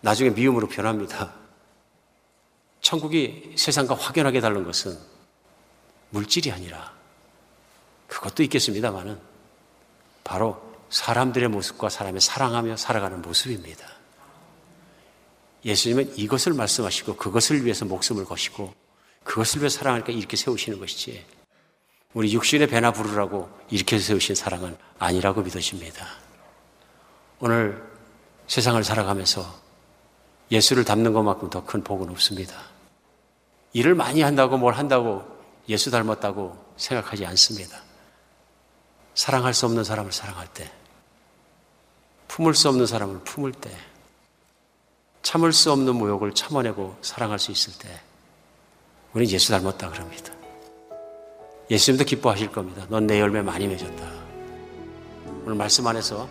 나중에 미움으로 변합니다. 천국이 세상과 확연하게 다른 것은 물질이 아니라 그것도 있겠습니다만은 바로 사람들의 모습과 사람의 사랑하며 살아가는 모습입니다. 예수님은 이것을 말씀하시고 그것을 위해서 목숨을 거시고 그것을 위해 사랑하니까 이렇게 세우시는 것이지 우리 육신의 배나 부르라고 이렇게 세우신 사랑은 아니라고 믿어집니다. 오늘 세상을 살아가면서 예수를 닮는 것만큼 더 큰 복은 없습니다. 일을 많이 한다고 뭘 한다고 예수 닮았다고 생각하지 않습니다. 사랑할 수 없는 사람을 사랑할 때, 품을 수 없는 사람을 품을 때, 참을 수 없는 모욕을 참아내고 사랑할 수 있을 때, 우리는 예수 닮았다 그럽니다. 예수님도 기뻐하실 겁니다. 넌 내 열매 많이 맺었다. 오늘 말씀 안에서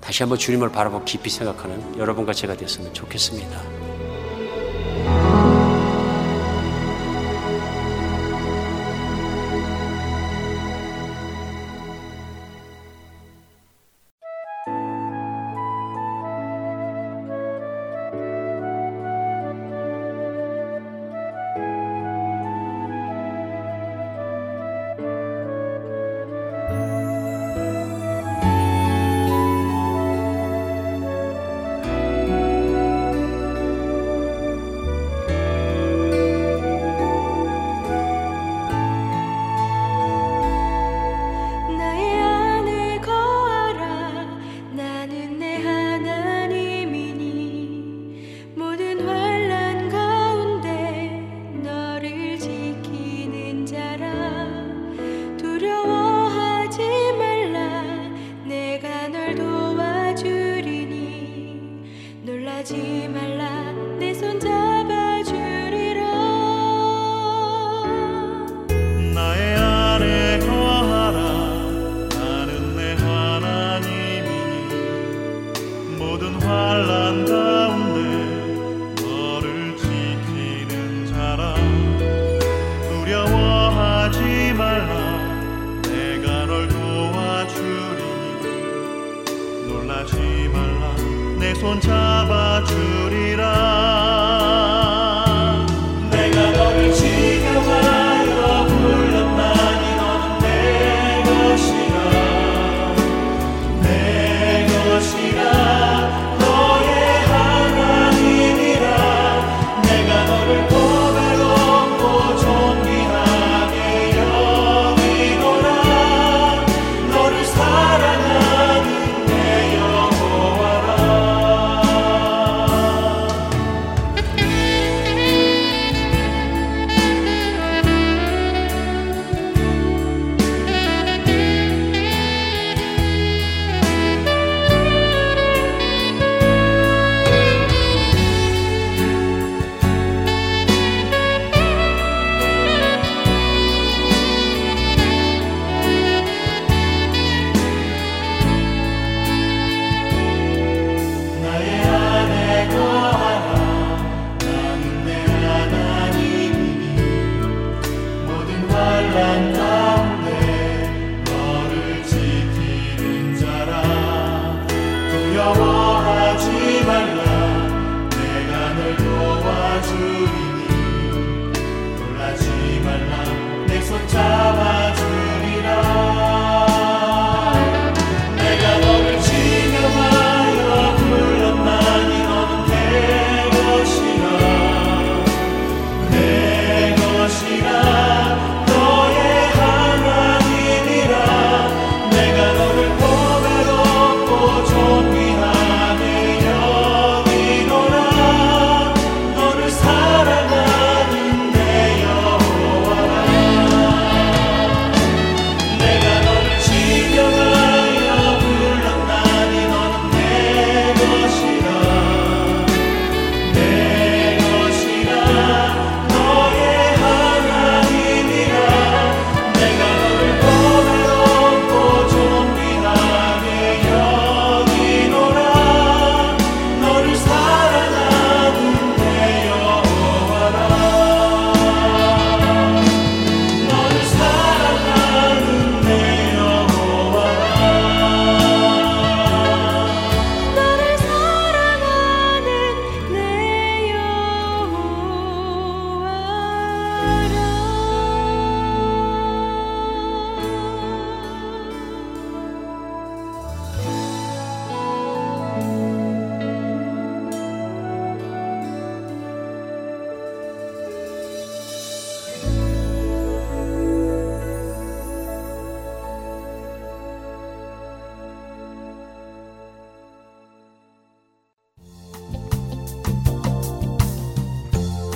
다시 한번 주님을 바라보고 깊이 생각하는 여러분과 제가 됐으면 좋겠습니다.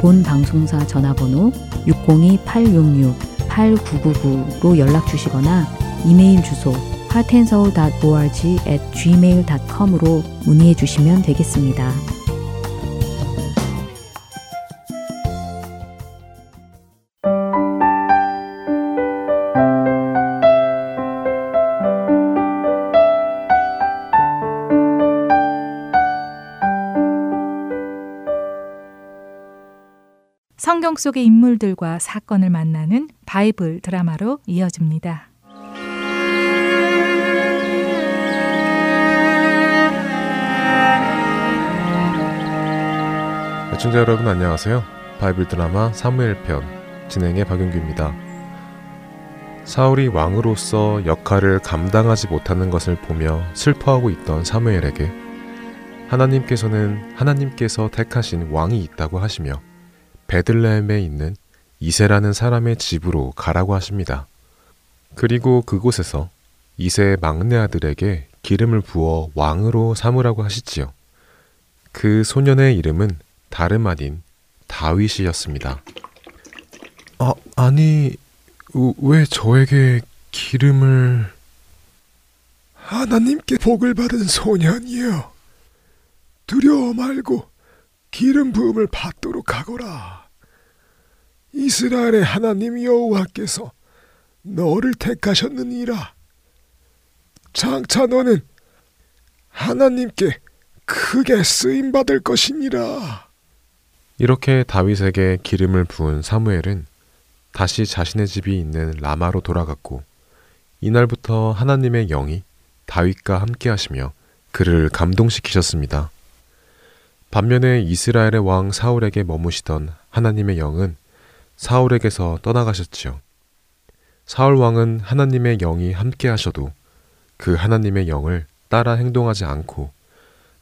본 방송사 전화번호 602-866-8999로 연락 주시거나 이메일 주소 heartandsoul.org at gmail.com으로 문의해 주시면 되겠습니다. 성경 속의 인물들과 사건을 만나는 바이블 드라마로 이어집니다. 애청자 여러분 안녕하세요. 바이블 드라마 사무엘 편 진행의 박윤규입니다. 사울이 왕으로서 역할을 감당하지 못하는 것을 보며 슬퍼하고 있던 사무엘에게 하나님께서는 하나님께서 택하신 왕이 있다고 하시며 베들레헴에 있는 이세라는 사람의 집으로 가라고 하십니다. 그리고 그곳에서 이세의 막내 아들에게 기름을 부어 왕으로 삼으라고 하시지요. 그 소년의 이름은 다름 아닌 다윗이었습니다. 아, 아니, 왜 저에게 기름을... 하나님께 복을 받은 소년이여. 두려워 말고 기름 부음을 받도록 하거라. 이스라엘의 하나님 여호와께서 너를 택하셨느니라. 장차 너는 하나님께 크게 쓰임 받을 것이니라. 이렇게 다윗에게 기름을 부은 사무엘은 다시 자신의 집이 있는 라마로 돌아갔고 이날부터 하나님의 영이 다윗과 함께 하시며 그를 감동시키셨습니다. 반면에 이스라엘의 왕 사울에게 머무시던 하나님의 영은 사울에게서 떠나가셨지요. 사울 왕은 하나님의 영이 함께 하셔도 그 하나님의 영을 따라 행동하지 않고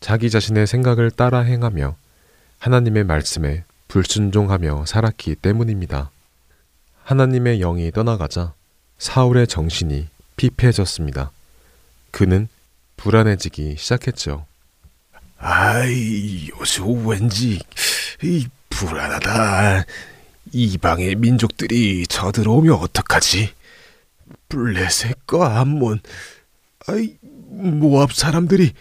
자기 자신의 생각을 따라 행하며 하나님의 말씀에 불순종하며 살았기 때문입니다. 하나님의 영이 떠나가자 사울의 정신이 피폐해졌습니다. 그는 불안해지기 시작했죠. 아이, 요새 왠지 이 불안하다. 이방의 민족들이 저들어오면 어떡하지? 블레셋과 암몬, 아이 모압 사람들이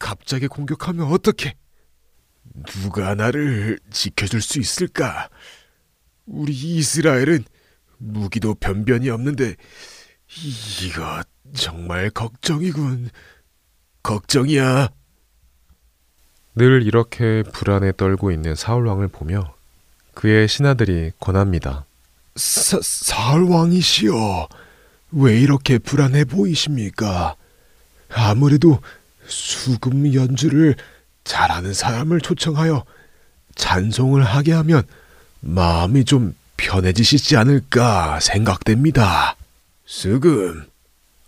갑자기 공격하면 어떡해? 누가 나를 지켜줄 수 있을까? 우리 이스라엘은 무기도 변변이 없는데 이거 정말 걱정이군. 걱정이야. 늘 이렇게 불안에 떨고 있는 사울 왕을 보며 그의 신하들이 권합니다. 사, 사울왕이시여, 왜 이렇게 불안해 보이십니까? 아무래도 수금 연주를 잘하는 사람을 초청하여 찬송을 하게 하면 마음이 좀 편해지시지 않을까 생각됩니다. 수금.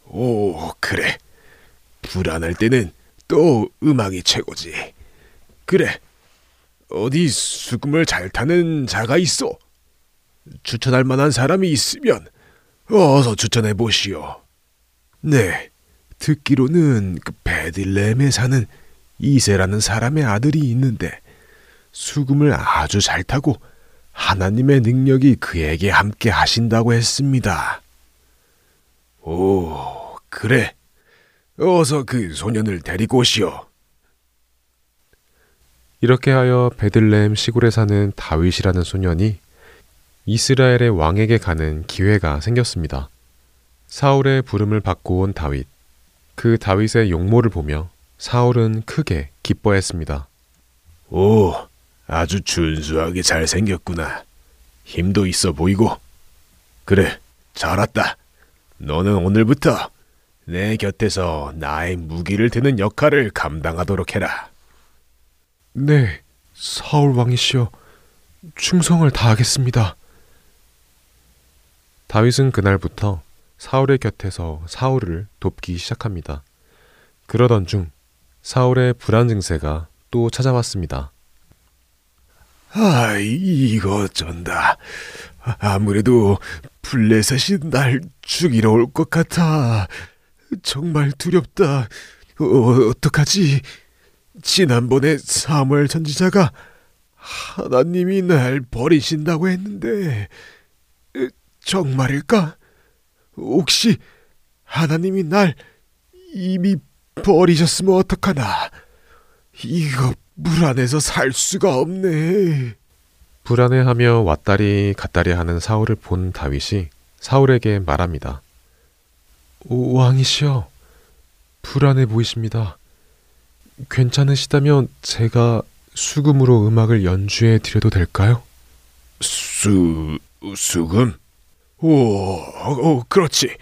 오, 그래. 불안할 때는 또 음악이 최고지. 그래. 어디 수금을 잘 타는 자가 있어. 추천할 만한 사람이 있으면 어서 추천해 보시오. 네. 듣기로는 그 베들레헴에 사는 이세라는 사람의 아들이 있는데 수금을 아주 잘 타고 하나님의 능력이 그에게 함께 하신다고 했습니다. 오, 그래. 어서 그 소년을 데리고 오시오. 이렇게 하여 베들레헴 시골에 사는 다윗이라는 소년이 이스라엘의 왕에게 가는 기회가 생겼습니다. 사울의 부름을 받고 온 다윗. 그 다윗의 용모를 보며 사울은 크게 기뻐했습니다. 오, 아주 준수하게 잘생겼구나. 힘도 있어 보이고. 그래, 잘 왔다. 너는 오늘부터 내 곁에서 나의 무기를 드는 역할을 감당하도록 해라. 네, 사울 왕이시여. 충성을 다하겠습니다. 다윗은 그날부터 사울의 곁에서 사울을 돕기 시작합니다. 그러던 중 사울의 불안 증세가 또 찾아왔습니다. 아, 이거 어쩐다. 아무래도 블레셋이 날 죽이러 올 것 같아. 정말 두렵다. 어, 어떡하지? 지난번에 사무엘 선지자가 하나님이 날 버리신다고 했는데 정말일까? 혹시 하나님이 날 이미 버리셨으면 어떡하나? 이거 불안해서 살 수가 없네. 불안해하며 왔다리 갔다리 하는 사울을 본 다윗이 사울에게 말합니다. 오, 왕이시여, 불안해 보이십니다. 괜찮으시다면 제가 수금으로 음악을 연주해 드려도 될까요? 수, 수금? 오, 오, 그렇지.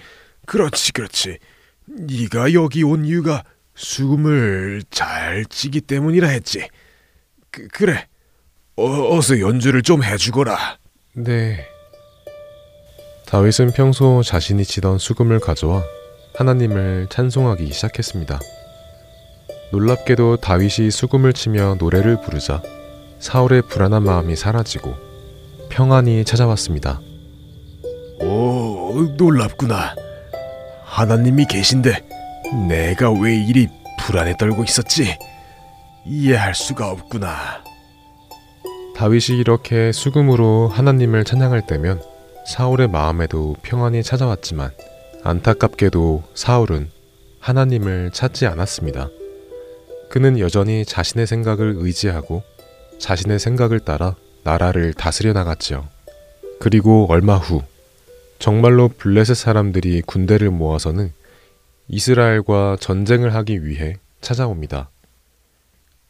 그렇지, 그렇지. 네가 여기 온 이유가 수금을 잘 치기 때문이라 했지. 그, 그래. 어, 어서 연주를 좀 해주거라. 네. 다윗은 평소 자신이 치던 수금을 가져와 하나님을 찬송하기 시작했습니다. 놀랍게도 다윗이 수금을 치며 노래를 부르자 사울의 불안한 마음이 사라지고 평안이 찾아왔습니다. 오, 놀랍구나. 하나님이 계신데 내가 왜 이리 불안에 떨고 있었지? 이해할 수가 없구나. 다윗이 이렇게 수금으로 하나님을 찬양할 때면 사울의 마음에도 평안이 찾아왔지만 안타깝게도 사울은 하나님을 찾지 않았습니다. 그는 여전히 자신의 생각을 의지하고 자신의 생각을 따라 나라를 다스려 나갔지요. 그리고 얼마 후 정말로 블레셋 사람들이 군대를 모아서는 이스라엘과 전쟁을 하기 위해 찾아옵니다.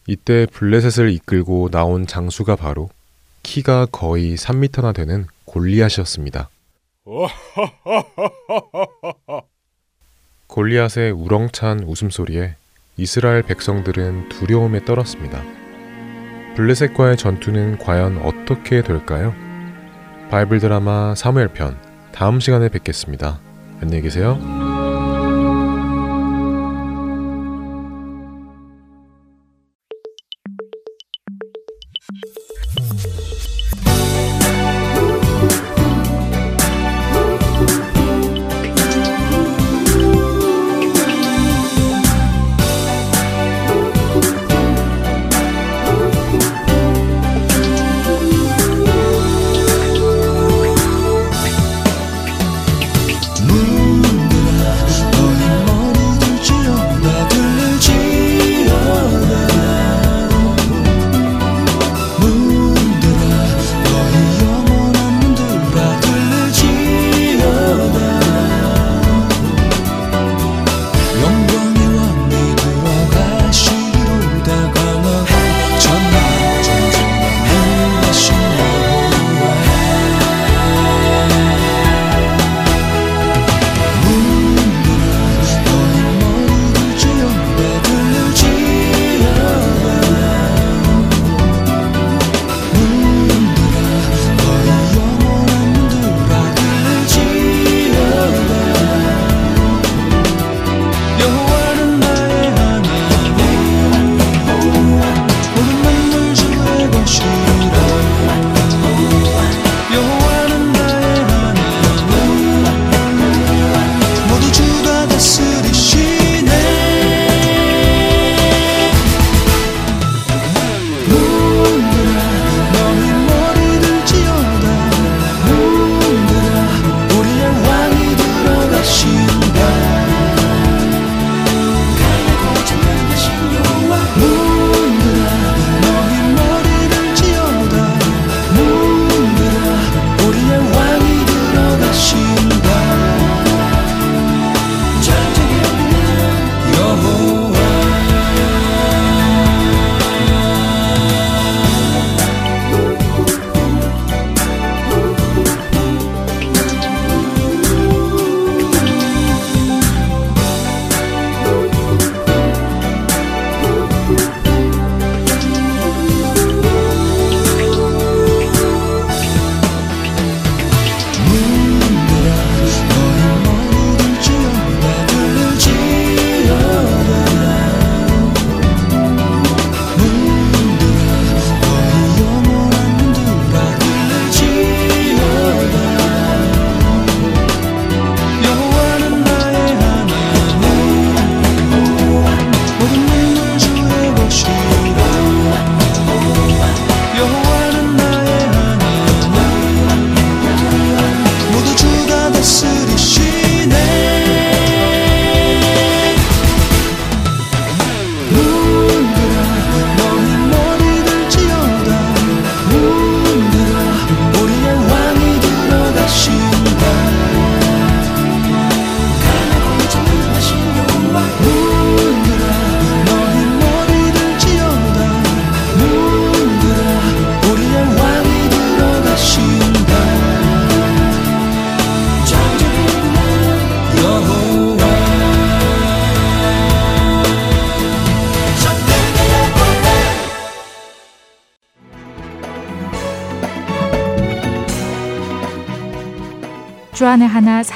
이때 블레셋을 이끌고 나온 장수가 바로 키가 거의 3미터나 되는 골리앗이었습니다. 골리앗의 우렁찬 웃음소리에 이스라엘 백성들은 두려움에 떨었습니다. 블레셋과의 전투는 과연 어떻게 될까요? 바이블 드라마 사무엘 편 다음 시간에 뵙겠습니다. 안녕히 계세요.